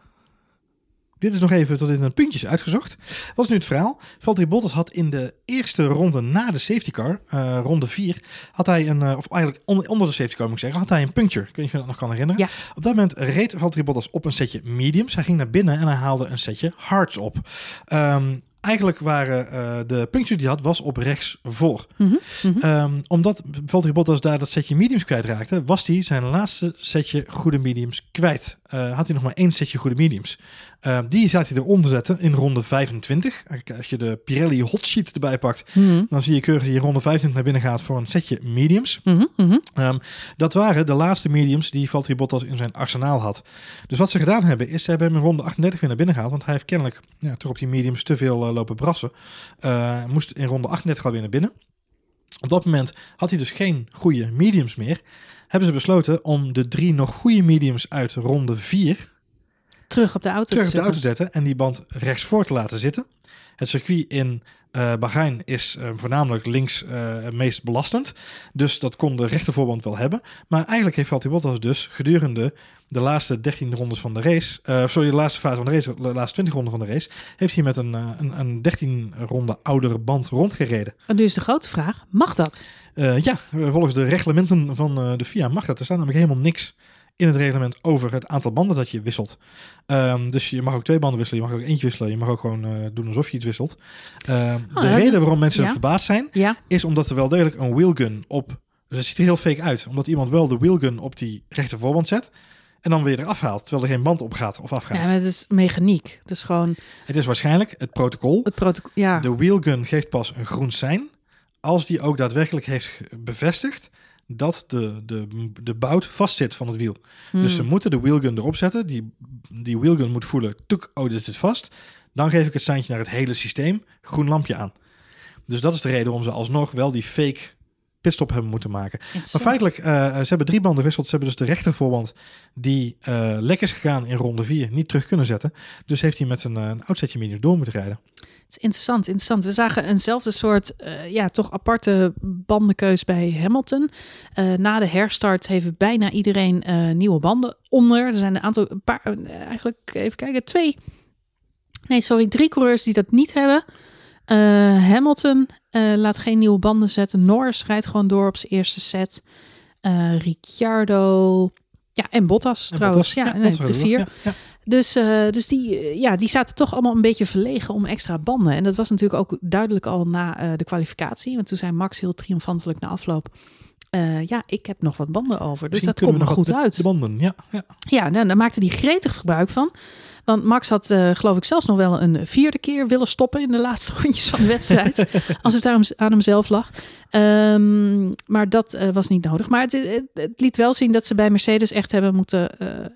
Dit is nog even tot in een puntjes uitgezocht. Wat is nu het verhaal? Valtteri Bottas had in de eerste ronde na de safety car, eh, ronde 4, had hij een, eh, of eigenlijk onder, onder de safety car moet ik zeggen, had hij een puncture. Ik weet niet of je dat nog kan herinneren. Ja. Op dat moment reed Valtteri Bottas op een setje mediums. Hij ging naar binnen en hij haalde een setje hards op. Ehm, eigenlijk waren eh, de puncture die hij had, was op rechts voor. Mhm, mhm. Ehm, omdat Valtteri Bottas daar dat setje mediums kwijtraakte, was hij zijn laatste setje goede mediums kwijt. Eh, had hij nog maar één setje goede mediums. Ehm, die zou hij eronder zetten in ronde 25. Als je de Pirelli hot sheet erbij pakt, Mhm, dan zie je keurig die in ronde 25 naar binnen gaat voor een setje mediums. Ehm, dat waren de laatste mediums die Valtteri Bottas in zijn arsenaal had. Dus wat ze gedaan hebben, is ze hebben hem in ronde 38 weer naar binnen gehaald. Want hij heeft kennelijk ja, toch op die mediums te veel eh, lopen brassen. Eh, moest in ronde 38 alweer naar binnen. Op dat moment had hij dus geen goede mediums meer. Hebben ze besloten om de drie nog goede mediums uit ronde 4 Terug op de auto terug op te de auto zetten. te zetten en die band rechtsvoor te laten zitten. Het circuit in Bahrein is eh, voornamelijk links eh, het meest belastend. Dus dat kon de rechtervoorband wel hebben. Maar eigenlijk heeft Valtteri Bottas dus gedurende de laatste 13 rondes van de race... sorry, de laatste fase van de race, de laatste 20 ronden van de race... heeft hij met een, een, een 13 ronde oudere band rondgereden. En nu is de grote vraag, mag dat? Ja, volgens de reglementen van de FIA mag dat. Er staat namelijk helemaal niks in het reglement over het aantal banden dat je wisselt. Ehm, dus je mag ook twee banden wisselen, je mag ook eentje wisselen, je mag ook gewoon eh, doen alsof je iets wisselt. Ehm, de dat reden waarom mensen ja. verbaasd zijn, Ja, is omdat er wel degelijk een wheelgun op... Dus het ziet er heel fake uit, omdat iemand wel de wheelgun op die rechter voorband zet en dan weer eraf haalt, terwijl er geen band op gaat of afgaat. ja maar het is mechaniek. Is gewoon Het is waarschijnlijk het protocol. het protocol. Ja, De wheelgun geeft pas een groen sein als die ook daadwerkelijk heeft bevestigd dat de, de, de bout vastzit van het wiel. Hmm. Dus ze moeten de wheelgun erop zetten. Die, die wheelgun moet voelen, tuk, oh, dit zit vast. Dan geef ik het seintje naar het hele systeem, groen lampje aan. Dus dat is de reden waarom ze alsnog wel die fake pitstop hebben moeten maken. Maar feitelijk, eh, ze hebben drie banden gewisseld. Ze hebben dus de rechtervoorband die eh lek is gegaan in ronde 4 niet terug kunnen zetten. Dus heeft hij met een, eh, een oud setje mediums door moeten rijden. Het is interessant, interessant. We zagen eenzelfde soort, eh, ja, toch aparte bandenkeus bij Hamilton. Eh, na de herstart heeft bijna iedereen eh, nieuwe banden onder. Er zijn een aantal, een paar, eigenlijk even kijken, twee. Nee, sorry, drie coureurs die dat niet hebben. Hamilton laat geen nieuwe banden zetten. Norris rijdt gewoon door op zijn eerste set. Ricciardo, ja, en Bottas En trouwens. Bottas, ja, nee, Bottas de vier. Ja, ja. Dus, eh, dus die, eh, ja, die zaten toch allemaal een beetje verlegen om extra banden. En dat was natuurlijk ook duidelijk al na eh, de kwalificatie. Want toen zei Max heel triomfantelijk na afloop... ja, ik heb nog wat banden over. Dus Misschien dat komt we nog goed uit. De banden, ja. ja. Ja, nou, daar maakte hij gretig gebruik van. Want Max had, geloof ik, zelfs nog wel een vierde keer willen stoppen in de laatste (laughs) rondjes van de wedstrijd. (laughs) als het aan, hem, aan hemzelf lag. Ehm, maar dat was niet nodig. Maar het, het, het liet wel zien dat ze bij Mercedes echt hebben moeten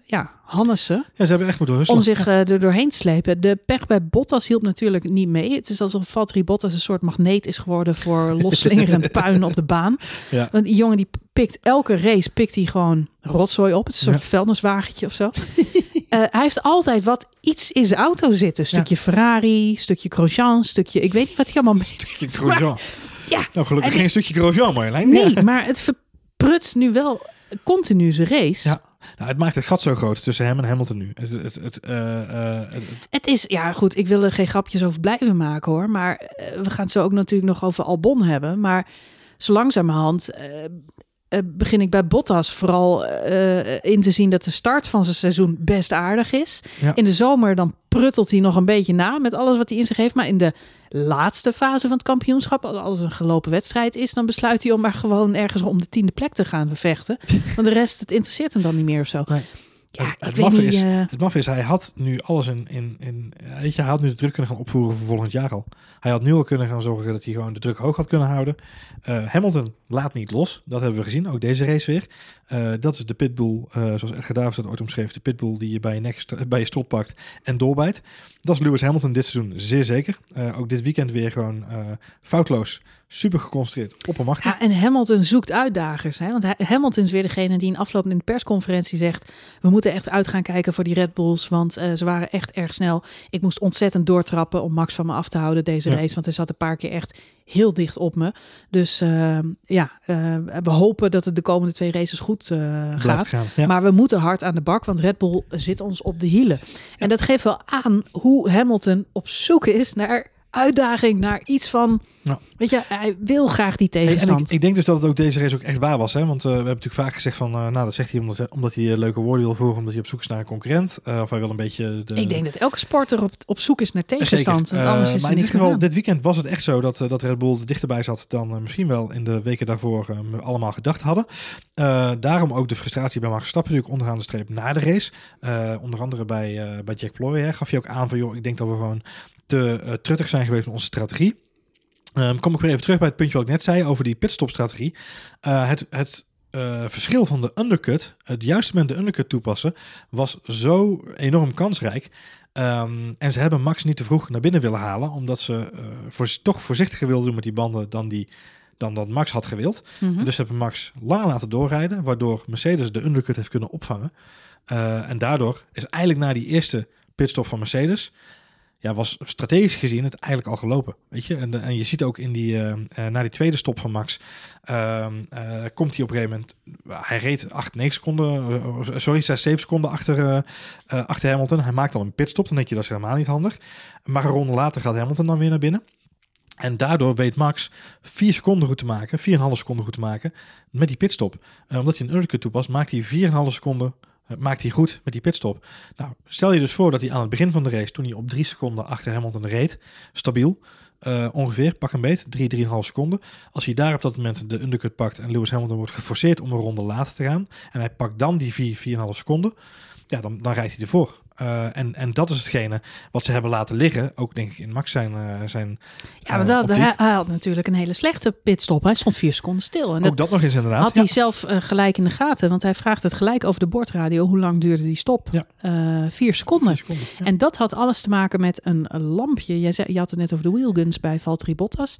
ja, hannessen Ja, ze hebben echt moeten om zich eh, er doorheen te slepen. De pech bij Bottas hielp natuurlijk niet mee. Het is alsof Valtteri Bottas een soort magneet is geworden voor (laughs) losslingerend puin op de baan. Ja. Want die jongen die pikt elke race pikt hij gewoon rotzooi op. Het is een soort Ja. vuilniswagentje of zo. (laughs) Eh, hij heeft altijd wat iets in zijn auto zitten. Een stukje Ferrari, stukje Grosjean, stukje... Ik weet niet wat hij allemaal... Stukje Grosjean. (laughs) Ja, Nou, gelukkig en- geen stukje Grosjean, Marjolein. Nee, maar het verprutst nu wel continu zijn race. Ja. Nou, het maakt het gat zo groot tussen hem en Hamilton nu. Het, eh, eh, het- het- Het is, ja goed, ik wil er geen grapjes over blijven maken hoor. Maar eh, we gaan het zo ook natuurlijk nog over Albon hebben. Maar zo langzamerhand eh, eh, begin ik bij Bottas vooral eh, in te zien dat de start van zijn seizoen best aardig is. Ja. In de zomer dan pruttelt hij nog een beetje na met alles wat hij in zich heeft. Maar in de laatste fase van het kampioenschap, als alles een gelopen wedstrijd is, dan besluit hij om maar gewoon ergens om de tiende plek te gaan vechten. (laughs) Want de rest, het interesseert hem dan niet meer of zo. Nee. Ja, Het- maffe is- eh, Het maf is, hij had nu alles in, in, in... Weet je, hij had nu de druk kunnen gaan opvoeren voor volgend jaar al. Hij had nu al kunnen gaan zorgen dat hij gewoon de druk hoog had kunnen houden. Eh, Hamilton laat niet los. Dat hebben we gezien, ook deze race weer. Eh, dat is de pitbull, eh, zoals Edgar Davids dat ooit omschreef. De pitbull die je bij je, nek, st- bij je strot pakt en doorbijt. Dat is Lewis Hamilton dit seizoen zeer zeker. Eh, ook dit weekend weer gewoon eh, foutloos, super geconcentreerd, oppermachtig. Ja, en Hamilton zoekt uitdagers. Hè? Want Hamilton is weer degene die in afloop in de persconferentie zegt... we moeten echt uit gaan kijken voor die Red Bulls. Want ze waren echt erg snel. Ik moest ontzettend doortrappen om Max van me af te houden deze race. Want hij zat een paar keer echt heel dicht op me. Dus uh, ja, uh, we hopen dat het de komende twee races goed gaat. Gaan, ja. Maar we moeten hard aan de bak, want Red Bull zit ons op de hielen. En dat geeft wel aan hoe Hamilton op zoek is naar uitdaging, naar iets van Ja. Weet je, hij wil graag die tegenstand. En ik, ik denk dus dat het ook deze race ook echt waar was. Hè? Want uh, we hebben natuurlijk vaak gezegd van... Uh, nou, dat zegt hij omdat, omdat hij leuke woorden wil voeren. Omdat hij op zoek is naar een concurrent. of hij wil een beetje... De... Ik denk dat elke sporter op, op zoek is naar tegenstand. Anders is maar in dit geval, dit weekend was het echt zo... dat, dat Red Bull er dichterbij zat dan misschien wel in de weken daarvoor allemaal gedacht hadden. daarom ook de frustratie bij Max Verstappen natuurlijk onderaan de streep na de race. onder andere bij, bij Jack Ploy hè, gaf je ook aan van... joh, ik denk dat we gewoon te uh, truttig zijn geweest met onze strategie. Um, kom ik weer even terug bij het puntje wat ik net zei over die pitstop-strategie. Uh, het het uh, verschil van de undercut, het juiste moment de undercut toepassen, was zo enorm kansrijk. Um, en ze hebben Max niet te vroeg naar binnen willen halen, omdat ze voor, toch voorzichtiger wilden doen met die banden dan, die, dan dat Max had gewild. Mm -hmm. Dus hebben Max langer laten doorrijden, waardoor Mercedes de undercut heeft kunnen opvangen. Uh, en daardoor is eigenlijk na die eerste pitstop van Mercedes ja, was strategisch gezien het eigenlijk al gelopen. Weet je? En, de, en je ziet ook in die, uh, uh, na die tweede stop van Max, uh, komt hij op een gegeven moment, hij reed 8, 9 seconden, sorry, 6, 7 seconden achter, achter Hamilton. Hij maakt al een pitstop, dan denk je dat is helemaal niet handig. Maar een ronde later gaat Hamilton dan weer naar binnen. En daardoor weet Max 4 seconden goed te maken, 4,5 seconden goed te maken met die pitstop. omdat hij een undercut toepast, maakt hij 4,5 seconden maakt hij goed met die pitstop. Nou, stel je dus voor dat hij aan het begin van de race, toen hij op drie seconden achter Hamilton reed, stabiel, uh, ongeveer, pak een beet, 3, 3,5 seconden. Als hij daar op dat moment de undercut pakt en Lewis Hamilton wordt geforceerd om een ronde later te gaan, en hij pakt dan die 4, 4,5 seconden, ja, dan, dan rijdt hij ervoor. Uh, en, en dat is hetgene wat ze hebben laten liggen. Ook denk ik in Max zijn. Uh, zijn ja, maar dat, hij, hij had natuurlijk een hele slechte pitstop. Hij stond vier seconden stil. En ook dat, dat nog eens inderdaad. Had ja. hij zelf uh, gelijk in de gaten. Want hij vraagt het gelijk over de bordradio. Hoe lang duurde die stop? Ja. vier seconden. Vier seconden ja. En dat had alles te maken met een, een lampje. Je, zei, je had het net over de wheelguns bij Valtteri Bottas.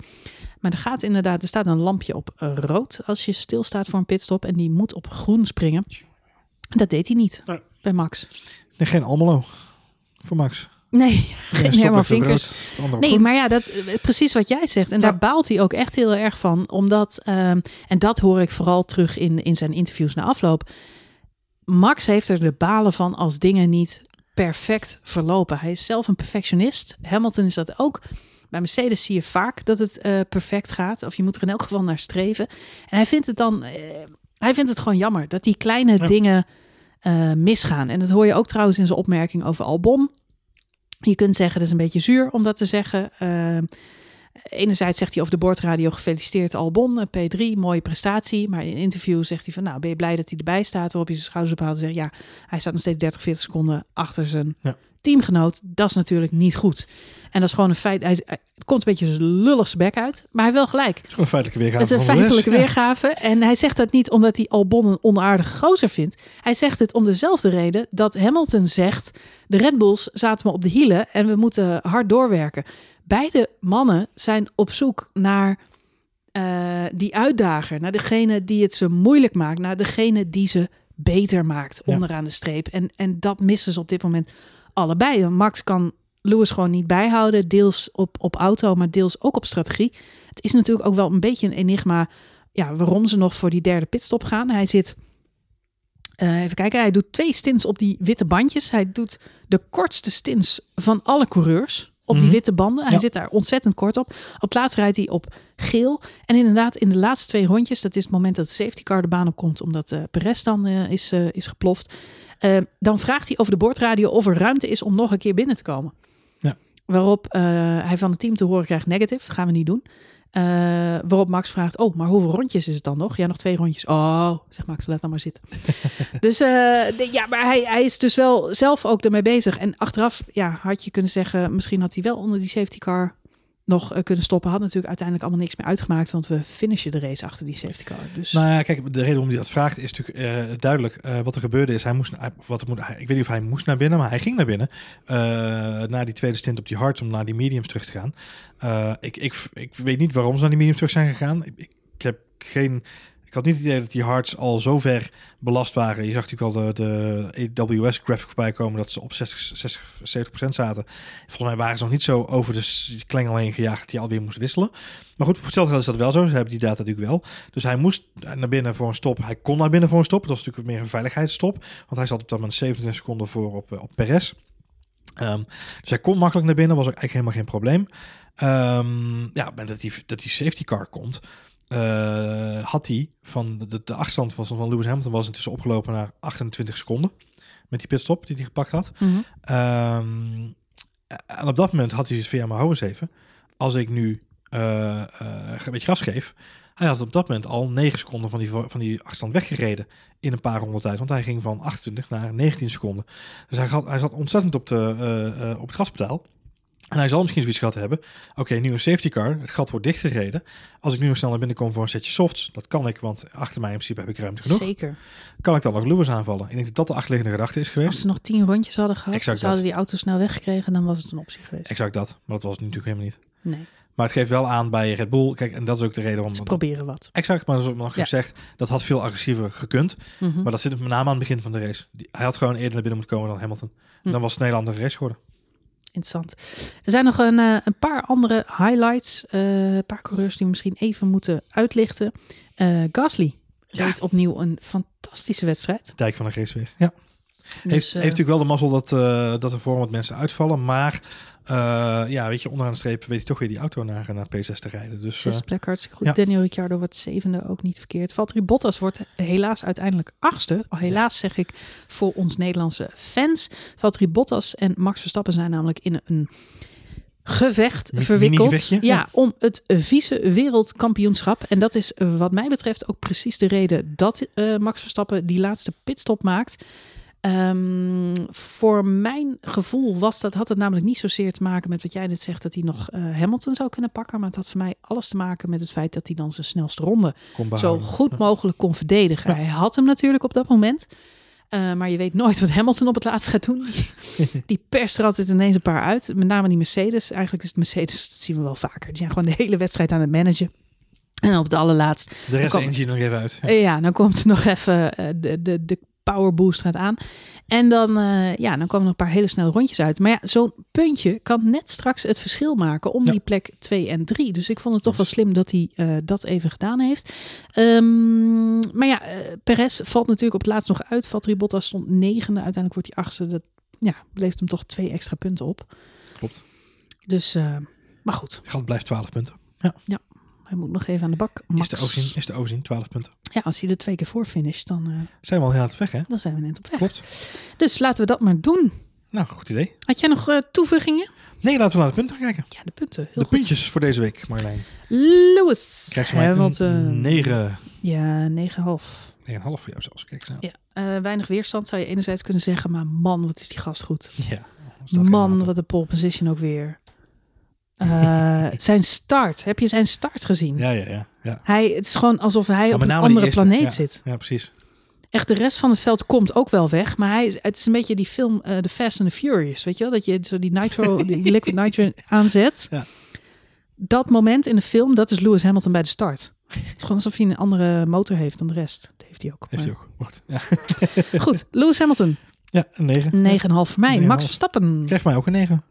Maar er gaat inderdaad, er staat een lampje op rood als je stilstaat voor een pitstop. En die moet op groen springen. Dat deed hij niet bij Max. Nee, geen Almelo voor Max. Nee, geen Herman Vinkers. Nee, maar ja, dat, precies wat jij zegt. En Ja. daar baalt hij ook echt heel erg van. Omdat, ehm, en dat hoor ik vooral terug in, in zijn interviews na afloop. Max heeft er de balen van als dingen niet perfect verlopen. Hij is zelf een perfectionist. Hamilton is dat ook. Bij Mercedes zie je vaak dat het eh, perfect gaat. Of je moet er in elk geval naar streven. En hij vindt het dan... eh, hij vindt het gewoon jammer dat die kleine Ja. dingen eh, misgaan. En dat hoor je ook trouwens in zijn opmerking over Albon. Je kunt zeggen, dat is een beetje zuur om dat te zeggen. Uh, enerzijds zegt hij over de bordradio, gefeliciteerd Albon, eh, P3, mooie prestatie. Maar in een interview zegt hij van, nou, ben je blij dat hij erbij staat? Waarop hij zijn schouders ophaalt en zegt, ja, hij staat nog steeds 30, 40 seconden achter zijn Ja. Teamgenoot. Dat is natuurlijk niet goed. En dat is gewoon een feit. Hij, komt een beetje zijn lulligste bek uit, maar hij heeft wel gelijk. Het is gewoon een feitelijke weergave. Het is een feitelijke Ja. weergave. En hij zegt dat niet omdat hij Albon een onaardige gozer vindt. Hij zegt het om dezelfde reden dat Hamilton zegt... de Red Bulls zaten me op de hielen en we moeten hard doorwerken. Beide mannen zijn op zoek naar eh, die uitdager. Naar degene die het ze moeilijk maakt. Naar degene die ze beter maakt Ja. onderaan de streep. En, en dat missen ze op dit moment allebei. Want Max kan Lewis gewoon niet bijhouden. Deels op, op auto, maar deels ook op strategie. Het is natuurlijk ook wel een beetje een enigma ja, waarom ze nog voor die derde pitstop gaan. Hij zit, eh, even kijken, hij doet twee stints op die witte bandjes. Hij doet de kortste stints van alle coureurs op die Mhm. witte banden. Hij Ja. zit daar ontzettend kort op. Op laatst rijdt hij op geel. En inderdaad, in de laatste twee rondjes, dat is het moment dat de safety car de baan op komt, omdat uh, Perez dan eh, is, eh, is geploft. Eh, dan vraagt hij over de bordradio of er ruimte is om nog een keer binnen te komen. Ja. Waarop eh, hij van het team te horen krijgt negative, gaan we niet doen. Eh, waarop Max vraagt, oh, maar hoeveel rondjes is het dan nog? Ja, nog twee rondjes. Oh, zegt Max, laat dan maar zitten. (laughs) dus eh, de- ja, maar hij, hij is dus wel zelf ook ermee bezig. En achteraf, ja, had je kunnen zeggen, misschien had hij wel onder die safety car nog eh, kunnen stoppen. Had natuurlijk uiteindelijk allemaal niks meer uitgemaakt, want we finishen de race achter die safety car. Dus Nou ja, kijk, de reden waarom hij dat vraagt is natuurlijk eh, duidelijk. Eh, wat er gebeurde is, hij moest, wat moet, ik weet niet of hij moest naar binnen, maar hij ging naar binnen. na die tweede stint op die hards om naar die mediums terug te gaan. Ik, ik, ik weet niet waarom ze naar die mediums terug zijn gegaan. Ik, ik, heb geen had niet het idee dat die hards al zo ver belast waren. Je zag natuurlijk al de, de AWS graphic voorbij komen dat ze op 60, 60 70% zaten. Volgens mij waren ze nog niet zo over de klengel heen gejaagd dat hij alweer moest wisselen. Maar goed, voor hetzelfde is dat wel zo. Ze hebben die data natuurlijk wel. Dus hij moest naar binnen voor een stop. Hij kon naar binnen voor een stop. Dat was natuurlijk meer een veiligheidsstop. Want hij zat op dat moment 27 seconden voor op, op Perez. Um, dus hij kon makkelijk naar binnen, was ook eigenlijk helemaal geen probleem. Um, ja, dat die, dat die safety car komt, uh, had hij van de, de, achterstand van, van Lewis Hamilton was intussen opgelopen naar 28 seconden. Met die pitstop die hij gepakt had. Mhm. um, en op dat moment had hij dus via mijn eens even. Als ik nu uh, uh, een beetje gas geef, hij had op dat moment al 9 seconden van die, van die achterstand weggereden in een paar ronden tijd. Want hij ging van 28 naar 19 seconden. Dus hij, had, hij zat ontzettend op, de, uh, uh, op het gaspedaal. En hij zal misschien zoiets gehad hebben. Oké, nu een safety car. Het gat wordt dichtgereden. Als ik nu nog snel naar binnen kom voor een setje softs. Dat kan ik, want achter mij in principe heb ik ruimte genoeg. Zeker. Kan ik dan nog Lewis aanvallen? Ik denk dat dat de achterliggende gedachte is geweest. Als ze nog tien rondjes hadden gehad, exact zouden die auto snel weggekregen. Dan was het een optie geweest. Exact dat. Maar dat was het natuurlijk helemaal niet. Nee. Maar het geeft wel aan bij Red Bull. Kijk, en dat is ook de reden waarom... Ze proberen wat. Exact, maar zoals nog ja. gezegd, dat had veel agressiever gekund. Mm -hmm. Maar dat zit met name aan het begin van de race. Hij had gewoon eerder naar binnen moeten komen dan Hamilton. Hm. Dan was het een hele andere race geworden. Interessant. Er zijn nog een, uh, een paar andere highlights. Uh, een paar coureurs die we misschien even moeten uitlichten. Uh, Gasly Ja. reed opnieuw een fantastische wedstrijd. Dijk van de race weer. Ja. Dus, heeft, heeft eh, natuurlijk wel de mazzel dat, uh, dat er voor wat mensen uitvallen. Maar ja, weet je, onderaan de streep weet hij toch weer die auto naar, naar P6 te rijden. Dus, Zes plekken hartstikke goed. ja. Daniel Ricciardo wordt zevende, ook niet verkeerd. Valtteri Bottas wordt helaas uiteindelijk achtste. Helaas zeg ik voor ons Nederlandse fans. Valtteri Bottas en Max Verstappen zijn namelijk in een gevecht verwikkeld. Ja, Ja. om het vice wereldkampioenschap. En dat is eh, wat mij betreft ook precies de reden dat eh, Max Verstappen die laatste pitstop maakt. Ehm, voor mijn gevoel was dat, had het namelijk niet zozeer te maken met wat jij net zegt, dat hij nog eh, Hamilton zou kunnen pakken. Maar het had voor mij alles te maken met het feit dat hij dan zijn snelste ronde zo goed mogelijk kon verdedigen. Hij had hem natuurlijk op dat moment. Eh, maar je weet nooit wat Hamilton op het laatst gaat doen. (laughs) Die, perst er altijd ineens een paar uit. Met name die Mercedes. Eigenlijk is het Mercedes, dat zien we wel vaker. Die zijn gewoon de hele wedstrijd aan het managen. En op het allerlaatst De rest engine nog even uit. Ja. eh, Ja, dan komt er nog even de, de, de power boost gaat aan. En dan, eh, ja, dan komen er nog een paar hele snelle rondjes uit. Maar ja, zo'n puntje kan net straks het verschil maken om Ja. die plek 2 en 3. Dus ik vond het toch wel slim dat hij eh, dat even gedaan heeft. Ehm, maar ja, eh, Perez valt natuurlijk op het laatst nog uit. Valtteri Bottas stond negende. Uiteindelijk wordt hij achtste. Dat ja, levert hem toch twee extra punten op. Klopt. Dus, maar goed, Gat blijft 12 punten. Hij moet nog even aan de bak. Max. Is te overzien, is overzien 12 punten. Ja, als hij er twee keer voor finisht, dan, eh, Zijn we al heel het weg, hè? dan zijn we net op weg. Klopt. Dus laten we dat maar doen. Nou, goed idee. Had jij nog eh, toevoegingen? Nee, laten we naar de punten gaan kijken. Ja, de punten. Heel de goed. puntjes voor deze week, Marjolein. Lewis. Krijg ze maar Hamilton. een 9, Ja, 9,5. 9,5 voor jou zelfs. Kijk eens nou. Ja, eh, weinig weerstand zou je enerzijds kunnen zeggen, maar man, wat is die gast goed. Ja. Man, wat een pole position ook weer. Eh, zijn start. Heb je zijn start gezien? Ja, ja, ja. ja. Hij, het is gewoon alsof hij Ja, op een die andere eerste, planeet ja. zit. Ja, precies. Echt, de rest van het veld komt ook wel weg. Maar hij, het is een beetje die film eh The Fast and the Furious. Weet je wel? Dat je zo die nitro, (laughs) die liquid nitro aanzet. Ja. Dat moment in de film, dat is Lewis Hamilton bij de start. Het is gewoon alsof hij een andere motor heeft dan de rest. Dat heeft hij ook. Heeft hij ook. Wacht. Ja, Goed, Lewis Hamilton, 9,5 ja een 9. voor mij. 9,5. Max Verstappen, Krijg mij ook een 9.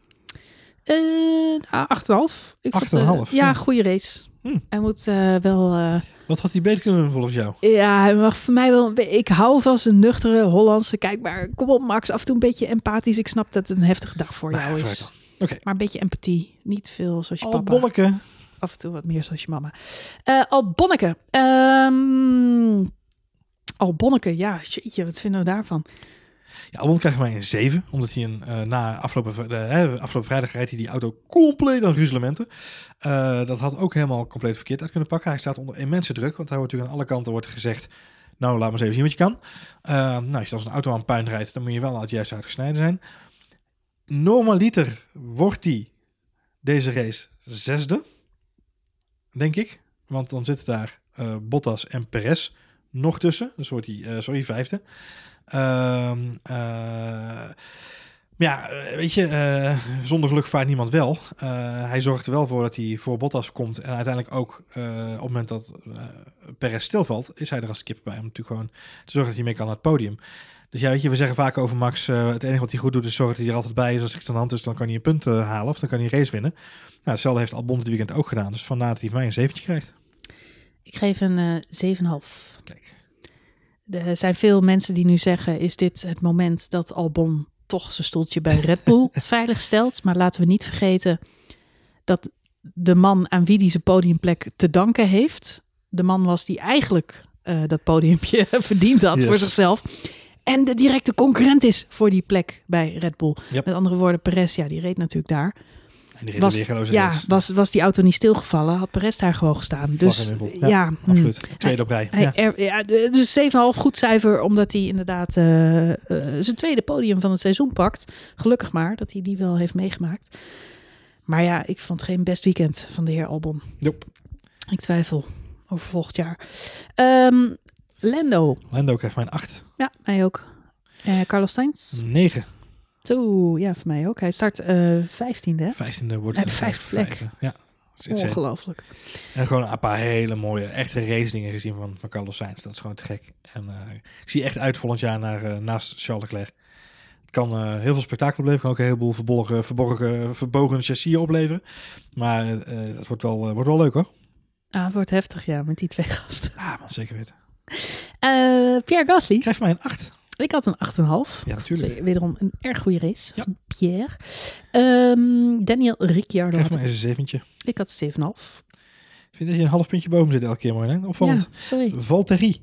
Nou, 8,5. Ik vond, eh, 8,5, Ja, ja. goede race. Hm. Hij moet eh, wel... eh, Wat had hij beter kunnen doen volgens jou? Ja, hij mag voor mij wel. Ik hou van zijn nuchtere Hollandse. Kijk maar, kom op, Max. Af en toe een beetje empathisch. Ik snap dat het een heftige dag voor jou is. Oké. Maar een beetje empathie. Niet veel zoals je Al papa. Bonneke. Af en toe wat meer zoals je mama. Eh Al Bonneke. Ehm Al Bonneke, ja. Jeetje, wat vinden we daarvan? Ja, Albon krijgt mij een 7. Omdat hij een, eh, na afgelopen, afgelopen vrijdag rijdt hij die auto compleet aan ruzelementen. Eh, dat had ook helemaal compleet verkeerd uit kunnen pakken. Hij staat onder immense druk. Want hij wordt natuurlijk aan alle kanten wordt gezegd... Nou, laat maar eens even zien wat je kan. Eh, nou, als je als een auto aan puin rijdt... dan moet je wel het juist uitgesneden zijn. Normaliter wordt hij deze race zesde. Denk ik. Want dan zitten daar Bottas en Perez nog tussen. Dus wordt hij, eh, sorry, vijfde. Ehm, eh, ja, eh, weet je, zonder geluk vaart niemand wel. Hij zorgt er wel voor dat hij voor Bottas komt. En uiteindelijk ook op het moment dat Perez stilvalt, is hij er als kip bij. Om natuurlijk gewoon te zorgen dat hij mee kan naar het podium. Dus ja, weet je, we zeggen vaak over Max, het enige wat hij goed doet is zorgen dat hij er altijd bij is. Als iets aan de hand is, dan kan hij een punt halen of dan kan hij een race winnen. Nou, hetzelfde heeft Albon dit weekend ook gedaan. Dus vandaar dat hij mij een zeventje krijgt. Ik geef een eh 7,5. Kijk, Er zijn veel mensen die nu zeggen: is dit het moment dat Albon toch zijn stoeltje bij Red Bull (laughs) veilig stelt? Maar laten we niet vergeten dat de man aan wie hij zijn podiumplek te danken heeft, de man was die eigenlijk eh, dat podiumpje (laughs) verdiend had Yes. voor zichzelf. En de directe concurrent is voor die plek bij Red Bull. Yep. Met andere woorden, Perez, ja, die reed natuurlijk daar. En die Was- Ja, was, was die auto niet stilgevallen, had Perez daar gewoon gestaan. Dus ja, hm. Absoluut. Tweede op rij. Hij, ja. er- ja, dus 7,5 goed cijfer, omdat hij inderdaad eh, eh, zijn tweede podium van het seizoen pakt. Gelukkig maar dat hij die wel heeft meegemaakt. Maar ja, ik vond geen best weekend van de heer Albon. Nope. Ik twijfel over volgend jaar. Ehm, Lando. Lando krijgt mij een 8. Ja, mij ook. Eh, Carlos Sainz. 9. Ja, voor mij ook. Hij start eh 15e. hè? 15e wordt En het. vijfde plek. Ja. Ongelooflijk. En gewoon een paar hele mooie, echte race dingen gezien van, van Carlos Sainz. Dat is gewoon te gek. En eh, ik zie echt uit volgend jaar naar, eh, naast Charles Leclerc. Het kan eh, heel veel spektakel opleveren. Kan ook een heleboel verborgen, verborgen verbogen chassis opleveren. Maar eh dat wordt wel, eh, wordt wel leuk hoor. Ah, het wordt heftig, ja, met die twee gasten. Ah, man, zeker weten. Eh, Pierre Gasly. Krijg mij een 8. Ik had een 8,5. Ja, natuurlijk. Wederom een erg goede race Ja. van Pierre. Ehm, Daniel Ricciardo had mij eens een zeventje. Ik had 7,5. Ik vind dat je een half puntje boven zit elke keer mooi. Hè? Ja, Opvallend. sorry. Valtteri.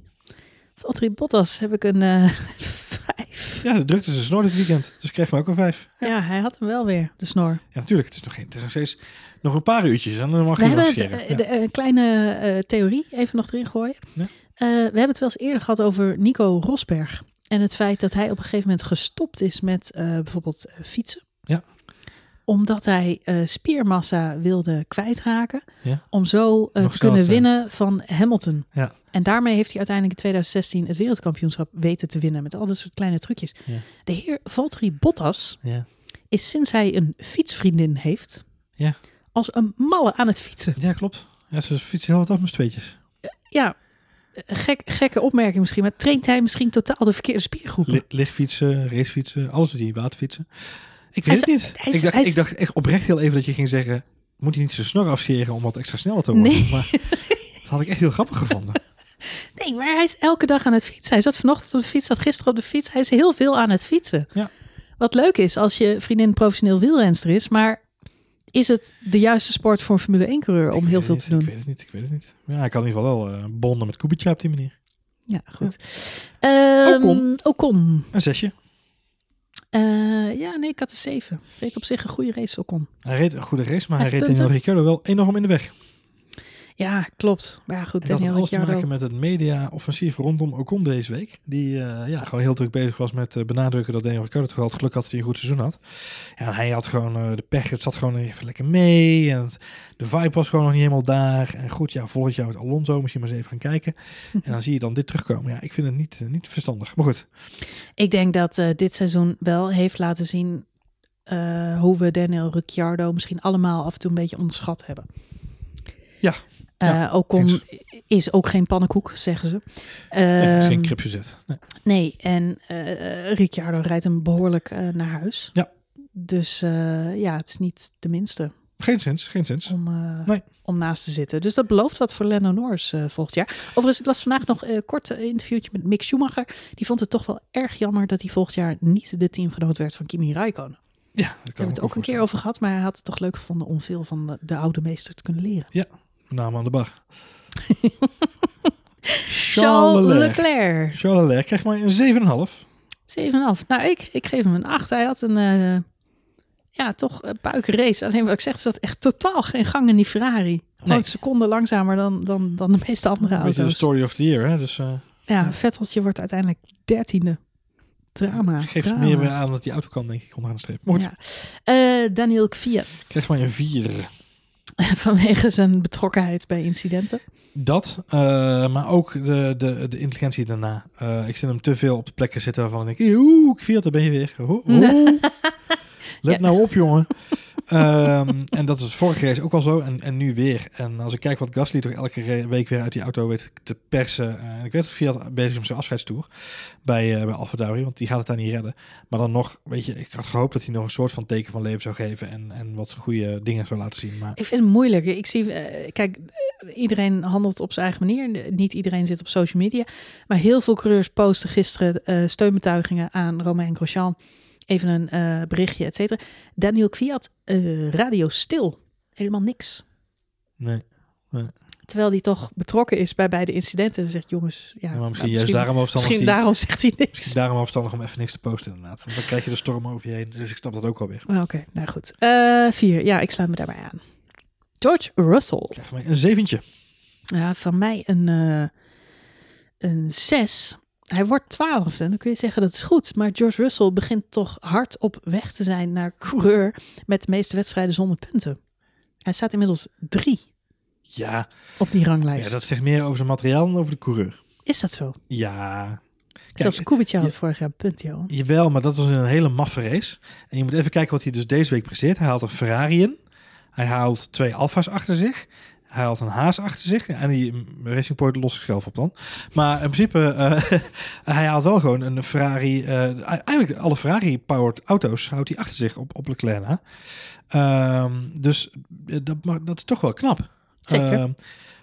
Valtteri Bottas heb ik een eh (laughs) 5. Ja, de drukte ze snor dit weekend. Dus ik krijg mij ook een 5. Ja. hij had hem wel weer, de snor. Ja, natuurlijk. Het is nog, geen, het is nog steeds nog een paar uurtjes. En dan mag We je hebben het, eh, Ja. de, eh, kleine eh, theorie even nog erin gooien. Ja. We hebben het wel eens eerder gehad over Nico Rosberg. En het feit dat hij op een gegeven moment gestopt is met eh, bijvoorbeeld eh, fietsen. Ja. Omdat hij eh, spiermassa wilde kwijtraken. Ja. Om zo te kunnen winnen van Hamilton. Ja. En daarmee heeft hij uiteindelijk in 2016 het wereldkampioenschap weten te winnen. Met al dat soort kleine trucjes. Ja. De heer Valtteri Bottas Ja. is sinds hij een fietsvriendin heeft. Ja. Als een malle aan het fietsen. ja, klopt. Ja, ze fietsen heel wat af met tweetjes. Ja, gek, gekke opmerking misschien. Maar traint hij misschien totaal de verkeerde spiergroepen? Li- lichtfietsen, racefietsen, alles doet hij. Waterfietsen. Ik Hij weet het niet. hij ik, dacht, hij ik dacht echt oprecht heel even dat je ging zeggen... Moet hij niet zijn snor afscheren om wat extra sneller te worden? Nee. Maar dat had ik echt heel grappig gevonden. (laughs) Nee, maar hij is elke dag aan het fietsen. Hij zat vanochtend op de fiets, zat gisteren op de fiets. Hij is heel veel aan het fietsen. Ja. Wat leuk is als je vriendin professioneel wielrenster is. Maar is het de juiste sport voor een Formule 1-coureur om Ik heel veel te doen? Ik weet het niet, ik weet het niet. Ja, hij kan in ieder geval wel eh, bonden met Kubica op die manier. Ja, goed. Ehm, Ocon. Ocon. Een zesje. Eh, ja, nee, ik had een 7. Deed op zich een goede race, Ocon. Hij reed een goede race, maar hij reed. Daniel Ricciardo wel enorm in de weg. Ja, klopt. Maar ja, goed, En dat had alles te maken met het media-offensief rondom Ocon deze week. Die eh, ja, gewoon heel druk bezig was met eh, benadrukken dat Daniel Ricciardo toch wel het geluk had dat hij een goed seizoen had. Ja, en hij had gewoon eh, de pech, het zat gewoon even lekker mee. En het- de vibe was gewoon nog niet helemaal daar. En goed, ja, volgend jaar met Alonso misschien maar eens even gaan kijken. (laughs) En dan zie je dan dit terugkomen. Ja, ik vind het niet, niet verstandig. Maar goed, Ik denk dat dit seizoen wel heeft laten zien hoe we Daniel Ricciardo misschien allemaal af en toe een beetje onderschat hebben. Ja, Eh ja, Ocon eens. is ook geen pannenkoek, zeggen ze. nee, is Ehm, geen cripsuzet. Nee. nee, en eh Ricciardo rijdt hem behoorlijk eh, naar huis. Ja. Dus eh, ja, het is niet de minste Geen sens, geen sens. om, eh, Nee. om naast te zitten. Dus dat belooft wat voor Lando Norris eh, volgend jaar. Overigens, ik las vandaag nog een kort eh, interviewtje met Mick Schumacher. Die vond het toch wel erg jammer dat hij volgend jaar niet de teamgenoot werd van Kimi Räikkönen. Ja, kan hebben het ook een keer over gehad, maar hij had het toch leuk gevonden om veel van de, de oude meester te kunnen leren. Naam aan de bar. (laughs) Charles Leclerc. Charles Leclerc krijgt maar een 7,5. 7,5. Nou, ik, ik geef hem een 8. Hij had een, eh, ja, toch een puikenrace. Alleen wat ik zeg, er zat echt totaal geen gang in die Ferrari. Gewoon Nee. seconden langzamer dan, dan, dan de meeste andere Een beetje de auto's. story of the year, hè? Dus eh Ja, Vetteltje wordt uiteindelijk dertiende. Drama. geeft drama. meer weer aan dat die auto kan, denk ik, onderaan de streep. Ja. Eh, Daniel Kvyat. krijgt maar een 4. (laughs) Vanwege zijn betrokkenheid bij incidenten. Dat, eh, maar ook de, de, de intelligentie daarna. Eh, ik zit hem te veel op de plekken zitten waarvan ik denk, oeh, ik daar ben je weer. (laughs) Let Ja. nou op, jongen. Ehm, (laughs) en dat is vorige race ook al zo en, en nu weer. En als ik kijk wat Gasly toch elke week weer uit die auto weet te persen. eh, en ik weet dat Fiat bezig is met zijn afscheidstoer bij, eh bij want die gaat het daar niet redden. Maar dan nog, weet je, ik had gehoopt dat hij nog een soort van teken van leven zou geven en, en wat goede dingen zou laten zien. Maar Ik vind het moeilijk. Ik zie, eh, kijk, eh, iedereen handelt op zijn eigen manier. Niet iedereen zit op social media. Maar heel veel coureurs posten gisteren eh, steunbetuigingen aan Romain Grosjean. Even een eh, berichtje, et cetera. Daniel Kwiat, eh, radio stil. Helemaal niks. nee. Terwijl die toch betrokken is bij beide incidenten. En zegt, jongens, ja, Ja, maar misschien nou, juist daarom afstandig. misschien die- daarom zegt hij niks. Misschien daarom afstandig om even niks te posten inderdaad. Want dan krijg je de storm over je heen. Dus ik snap dat ook wel weer. Oké, nou goed. Eh, vier, ja, ik sluit me daarbij aan. George Russell. Krijg van mij een zeventje. Ja, van mij een, een zes. Hij wordt twaalfde. Dan kun je zeggen dat is goed. Maar George Russell begint toch hard op weg te zijn naar coureur met de meeste wedstrijden zonder punten. Hij staat inmiddels drie Ja, op die ranglijst. ja, dat zegt meer over zijn materiaal dan over de coureur. Is dat zo? Ja, Zelfs Kubica had vorig jaar een punt, Johan. Jawel, maar dat was in een hele maffe race. En je moet even kijken wat hij dus deze week presteert. Hij haalt een Ferrari in. Hij haalt twee Alfa's achter zich. Hij haalt een Haas achter zich. En die Racing Point los ik zelf op dan. Maar in principe, eh, (laughs) hij haalt wel gewoon een Ferrari. eh, eigenlijk alle Ferrari-powered auto's houdt hij achter zich op, op Leclerc. Ehm, dus eh, dat, mag- dat is toch wel knap. Zeker. Ehm,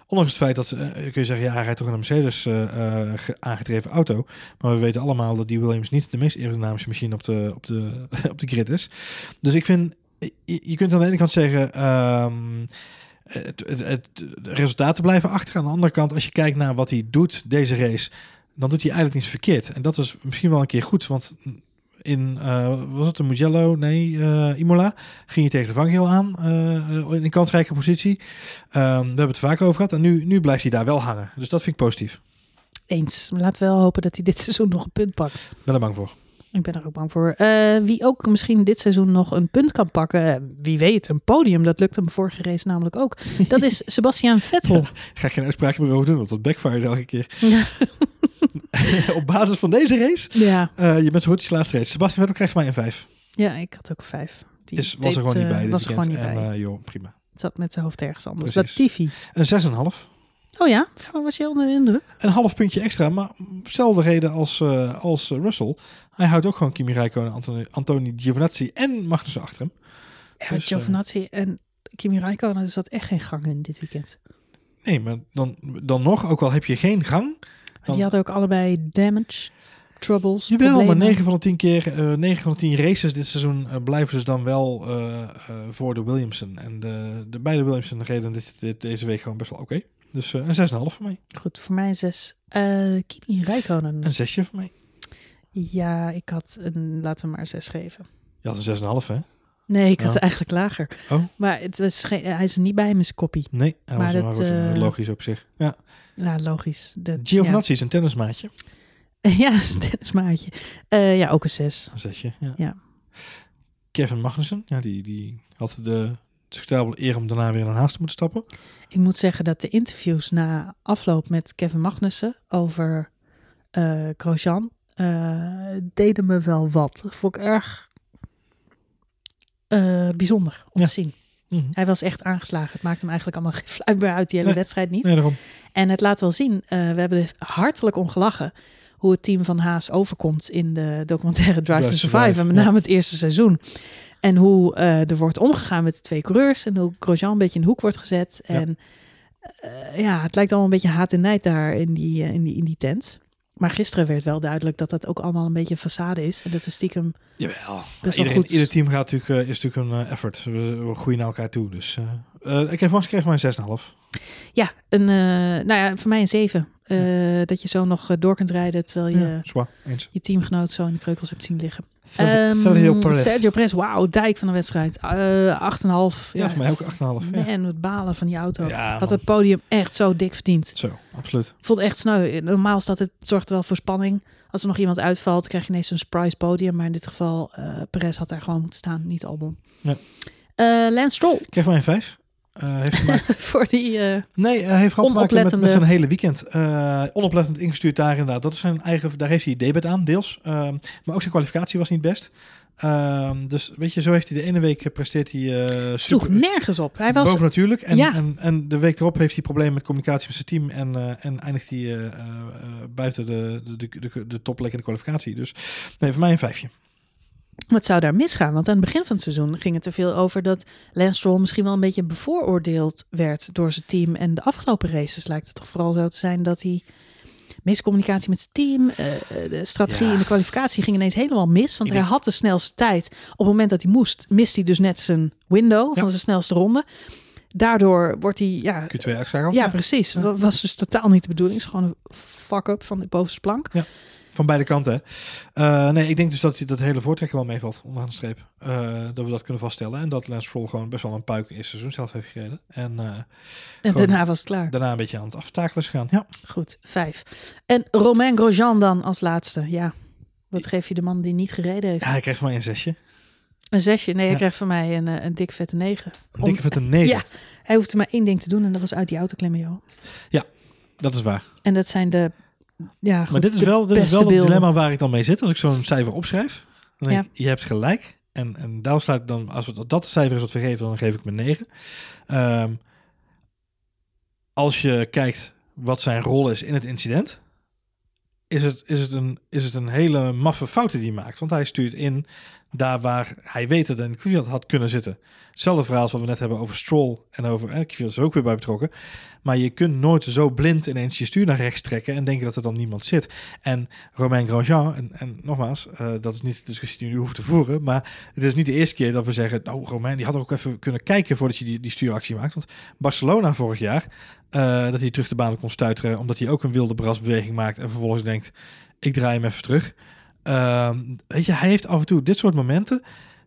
ondanks het feit dat, kun je zeggen, ja, hij rijdt toch een Mercedes ge- aangedreven auto. Maar we weten allemaal dat die Williams niet de meest aerodynamische machine op de, op de, (laughs) op de grid is. Dus ik vind, je, je kunt aan de ene kant zeggen, ehm, het, het, het- de resultaten blijven achter. Aan de andere kant, als je kijkt naar wat hij doet deze race, dan doet hij eigenlijk niets verkeerd. En dat is misschien wel een keer goed, want in, eh, was het de Mugello? Nee, eh, Imola. Ging je tegen de vangrail aan eh, in een kansrijke positie. Ehm, we hebben het vaak over gehad en nu, nu blijft hij daar wel hangen. Dus dat vind ik positief. Eens. Maar Laten we wel hopen dat hij dit (laughs) seizoen nog een punt pakt. Ben er bang voor. Ik ben er ook bang voor. Eh, wie ook misschien dit seizoen nog een punt kan pakken. eh, Wie weet, een podium. Dat lukt hem vorige race namelijk ook. Dat is (laughs) Sebastian Vettel. Ga ik geen uitspraak meer over doen, want dat backfire elke keer. Ja. (laughs) Op basis van deze race, ja. eh, je bent zo goed als je laatste race. Sebastian Vettel krijgt mij een 5. ja, ik had ook een vijf. Die Is, was deed, er gewoon niet bij. dit Was er gewoon niet bij. En, eh, joh, prima. Zat met zijn hoofd ergens anders. Precies. Latifi. Een 6,5. Oh ja, was je onder de indruk? Een half puntje extra, maar dezelfde reden als, eh, als Russell. Hij houdt ook gewoon Kimi Räikkönen, Antoni, Antoni Giovinazzi en Magnussen achter hem. Ja, Dus, eh, Giovinazzi en Kimi Räikkönen, zat echt geen gang in dit weekend. Nee, maar dan, dan nog, ook al heb je geen gang. Dan, Die hadden ook allebei damage, troubles, Jawel, problemen. maar 9 van de 10 keer, eh 9 van de 10 races dit seizoen blijven ze dan wel voor de Williamson. En de, de beide Williamson reden dit, dit- deze week gewoon best wel oké. Dus eh, een 6,5 voor mij. Goed, voor mij een zes. Eh Kimi Räikkönen. Een 6 voor mij. Ja, ik had een, laten we maar een zes geven. Je had een 6,5 hè? Nee, ik had Ja. het eigenlijk lager. Oh. Maar het was geen, hij is er niet bij met zijn koppie. Nee, hij Maar was dat, goed, eh, logisch op zich. Ja. Ja, logisch. De, Giovinazzi is een tennismaatje. (laughs) Ja, ja dat is een tennismaatje. Eh, ja, ook een zes. Een zesje, ja. Ja. Kevin Magnussen, ja, die, die had de discutabele eer om daarna weer naar Haas te moeten stappen. Ik moet zeggen dat de interviews na afloop met Kevin Magnussen over Grosjean eh, deden me wel wat. Dat vond ik erg eh, bijzonder om Ja. te zien. Mhm. Hij was echt aangeslagen. Het maakte hem eigenlijk allemaal (laughs) geen fluit meer uit die hele Nee. wedstrijd niet. Nee, daarom. En het laat wel zien, we hebben er hartelijk om gelachen hoe het team van Haas overkomt in de documentaire Drive, Drive to Survive. En met ja. name het eerste seizoen. En hoe eh, er wordt omgegaan met de twee coureurs. En hoe Grosjean een beetje in de hoek wordt gezet. Ja. En eh, ja, het lijkt allemaal een beetje haat en nijd daar in die, eh, in, die, in die tent. Maar gisteren werd wel duidelijk dat dat ook allemaal een beetje een façade is. En dat is stiekem Jawel. best wel goed. ieder team gaat natuurlijk, is natuurlijk een effort. We, groeien naar elkaar toe. Dus eh, ik heb Max kreeg maar een 6,5. Ja, een, eh, nou ja, voor mij een zeven. Eh, Dat je zo nog door kunt rijden terwijl je Ja, je teamgenoot zo in de kreukels hebt zien liggen. Sergio Ehm, Perez. Sergio Perez, wauw, dijk van de wedstrijd. Eh 8,5. Ja, voor mij ook 8,5. Ja. Man, het balen van die auto. Ja, Had het podium echt zo dik verdiend. Zo, absoluut. Voelt echt sneu. Normaal staat het zorgt wel voor spanning. Als er nog iemand uitvalt, krijg je ineens een surprise podium. Maar in dit geval, eh Perez had daar gewoon moeten staan, niet Albon. Ja. Eh, Lance Stroll, Ik geef mij een 5. Eh, heeft (laughs) voor die... eh, nee, hij heeft gehad te maken met, met zijn hele weekend. Eh, onoplettend ingestuurd daar inderdaad. Dat is zijn eigen, daar heeft hij debet aan, deels. Ehm, maar ook zijn kwalificatie was niet best. Ehm, dus weet je, zo heeft hij de ene week presteert hij uh, sloeg nergens op. Hij was boven natuurlijk. En, Ja. en, en de week erop heeft hij problemen met communicatie met zijn team en, eh, en eindigt hij eh, eh, eh, buiten de, de, de, de, de topplek in de kwalificatie. Dus nee, voor mij een vijfje. Wat zou daar misgaan? Want aan het begin van het seizoen ging het er veel over dat Lance Stroll misschien wel een beetje bevooroordeeld werd door zijn team. En de afgelopen races lijkt het toch vooral zo te zijn dat hij miscommunicatie met zijn team, eh, eh, de strategie Ja. in de kwalificatie ging ineens helemaal mis. Want Ik hij denk- had de snelste tijd. Op het moment dat hij moest, mist hij dus net zijn window Ja. van zijn snelste ronde. Daardoor wordt hij, ja, Q2 uitschakeld. ja, precies. Dat was dus totaal niet de bedoeling. Het is gewoon een fuck-up van de bovenste plank. Van beide kanten. Eh, nee, ik denk dus dat dat hele voortrekken wel meevalt onderaan de streep. Eh, dat we dat kunnen vaststellen. En dat Lance Stroll gewoon best wel een puik eerste seizoen zelf heeft gereden. En eh, En Gewoon- daarna was het klaar. daarna een beetje aan het aftakelen is gegaan. Ja. Goed, vijf. En Romain Grosjean dan als laatste. Ja, wat geef je de man die niet gereden heeft? ja, hij kreeg van mij een zesje. Een zesje. Nee, hij Ja. kreeg van mij een, een dik vette negen. Een dikke vette negen. Ja. Hij hoefde maar één ding te doen en dat was uit die auto klimmen, joh. Dat is waar. En dat zijn de... Ja, goed, maar dit is wel, dit is wel het dilemma waar ik dan mee zit. Als ik zo'n cijfer opschrijf, dan denk Ja. ik, je hebt gelijk. En, en daarom sluit ik dan, als het, dat het cijfer is wat we geven, dan geef ik me 9. Ehm, als je kijkt wat zijn rol is in het incident, is het, is het, een, is het een hele maffe fout die hij maakt. Want hij stuurt in daar waar hij weet dat een Kvyat had kunnen zitten. Hetzelfde verhaal als wat we net hebben over Stroll en over... Kvyat is er ook weer bij betrokken. Maar je kunt nooit zo blind ineens je stuur naar rechts trekken en denken dat er dan niemand zit. En Romain Grosjean, en, en nogmaals, eh, dat is niet de discussie die we nu hoeven te voeren, maar het is niet de eerste keer dat we zeggen, nou Romain, die had ook even kunnen kijken voordat je die, die stuuractie maakt. Want Barcelona vorig jaar, eh, dat hij terug de baan kon stuiteren, omdat hij ook een wilde brasbeweging maakt en vervolgens denkt, ik draai hem even terug. Ehm, weet je, hij heeft af en toe dit soort momenten,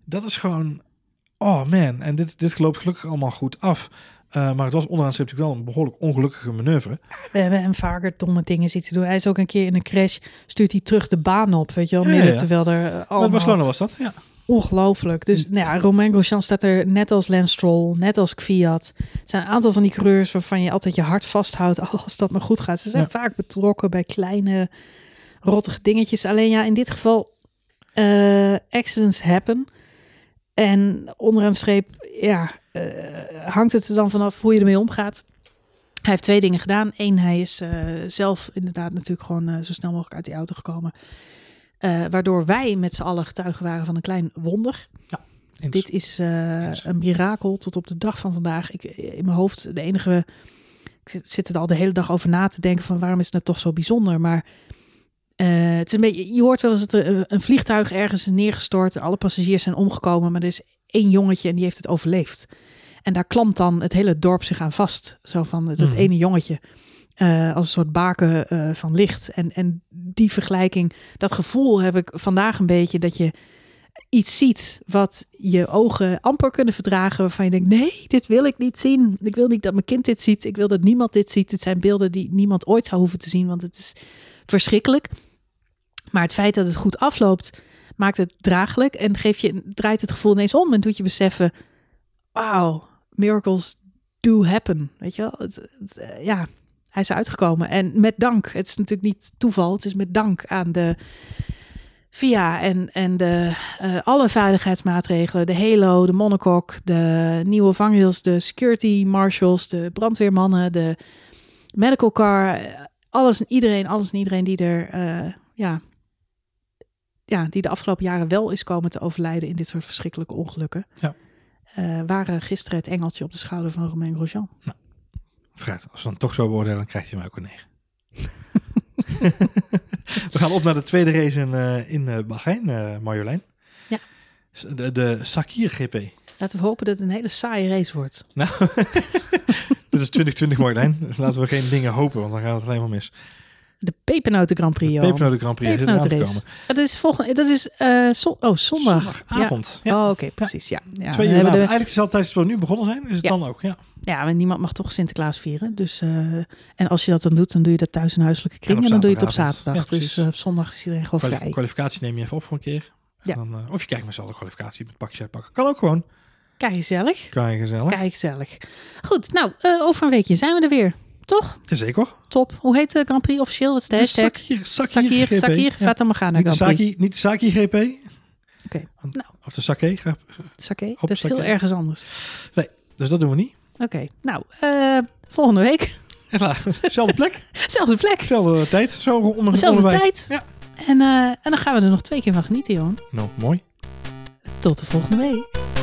dat is gewoon, oh man, en dit, dit loopt gelukkig allemaal goed af. Eh, maar het was onderaan natuurlijk wel een behoorlijk ongelukkige manoeuvre. We hebben hem vaker domme dingen zien te doen. Hij is ook een keer in een crash, stuurt hij terug de baan op, weet je wel. Ja, Midden ja. terwijl er eh, Met allemaal... Barcelona was dat, ja. Ongelooflijk. Dus nou ja, Romain Grosjean staat er net als Lance Stroll, net als Kvyat. Het zijn een aantal van die coureurs waarvan je altijd je hart vasthoudt (laughs) oh, als dat maar goed gaat. Ze zijn vaak betrokken bij kleine rottige dingetjes. Alleen ja, in dit geval eh accidents happen. En onderaan de streep, ja, eh, hangt het er dan vanaf hoe je ermee omgaat. Hij heeft twee dingen gedaan. Eén, hij is eh, zelf inderdaad natuurlijk gewoon zo snel mogelijk uit die auto gekomen. Waardoor wij met z'n allen getuigen waren van een klein wonder. Eens. Dit is een mirakel tot op de dag van vandaag. Ik, in mijn hoofd, de enige... Ik zit, zit er al de hele dag over na te denken van waarom is het nou toch zo bijzonder. Maar eh, het is een beetje, je hoort wel eens dat er een- vliegtuig ergens is neergestort. Alle passagiers zijn omgekomen, maar er is één jongetje en die heeft het overleefd. En daar klampt dan het hele dorp zich aan vast. Zo van dat Mhm. ene jongetje. eh, als een soort baken eh, van licht. En, en die vergelijking, dat gevoel heb ik vandaag een beetje dat je iets ziet wat je ogen amper kunnen verdragen. Waarvan je denkt, nee, dit wil ik niet zien. Ik wil niet dat mijn kind dit ziet. Ik wil dat niemand dit ziet. Het zijn beelden die niemand ooit zou hoeven te zien, want het is verschrikkelijk. Maar het feit dat het goed afloopt, maakt het draaglijk en geeft je, draait het gevoel ineens om en doet je beseffen, wauw, miracles do happen. Weet je wel? Het, eh, ja, hij is uitgekomen. En met dank, het is natuurlijk niet toeval, het is met dank aan de VIA en, en de, eh, alle veiligheidsmaatregelen, de Halo, de monocoque, de nieuwe vangrails, de security marshals, de brandweermannen, de medical car, alles en iedereen, alles en iedereen die er, eh, ja, ja, die de afgelopen jaren wel is komen te overlijden in dit soort verschrikkelijke ongelukken. Ja. eh, waren gisteren het engeltje op de schouder van Romain Grosjean. Vooruit, als we dan toch zo beoordelen, dan krijgt hij mij ook een 9. we gaan op naar de tweede race in, eh, in Bahrein, Marjolein. Ja. De, de Sakir GP. Laten we hopen dat het een hele saaie race wordt. Nou, (laughs) dit is 2020 Marjolein. Dus laten we geen dingen hopen, want dan gaat het alleen maar mis. De Pepernoten Grand Prix, De. Pepernoten Grand Prix te Pepernotenrace. komen. Dat is volgende. Dat is zon, oh, zondag. Zondagavond. Ja. Ja. Oh, oké, precies. Ja. Ja, Twee we uur later. de, Eigenlijk is het altijd als we nu begonnen zijn, is het dan ook. Ja. ja, maar niemand mag toch Sinterklaas vieren. Dus, eh, en als je dat dan doet, dan doe je dat thuis in huiselijke kring. En dan doe je het op zaterdag. Dus eh, op zondag is iedereen gewoon Kwalif- vrij. kwalificatie neem je even op voor een keer. En. Dan, of je kijkt met z'n allen kwalificatie met pakjes uitpakken. Kan ook gewoon. Kijk gezellig. Gezellig. Kijk gezellig. Goed, nou, eh, over een weekje zijn we er weer. Toch? Zeker. Top. Hoe heet de Grand Prix officieel? Wat is de hashtag? Sakir, Sakir, Sakir, GP. Sakir, Ja. Fata Morgana Niet de Grand Prix. Saki, niet de Saki GP. Oké, nou. Of de sake. Sake, dat is heel ergens anders. Dus dat doen we niet. Oké, nou, eh, volgende week. En klaar. Zelfde plek, (laughs) Zelfde plek, zelfde tijd. Zo om onderbij. tijd. Ja. En, eh, en dan gaan we er nog twee keer van genieten, Johan. Nou, mooi. Tot de volgende week.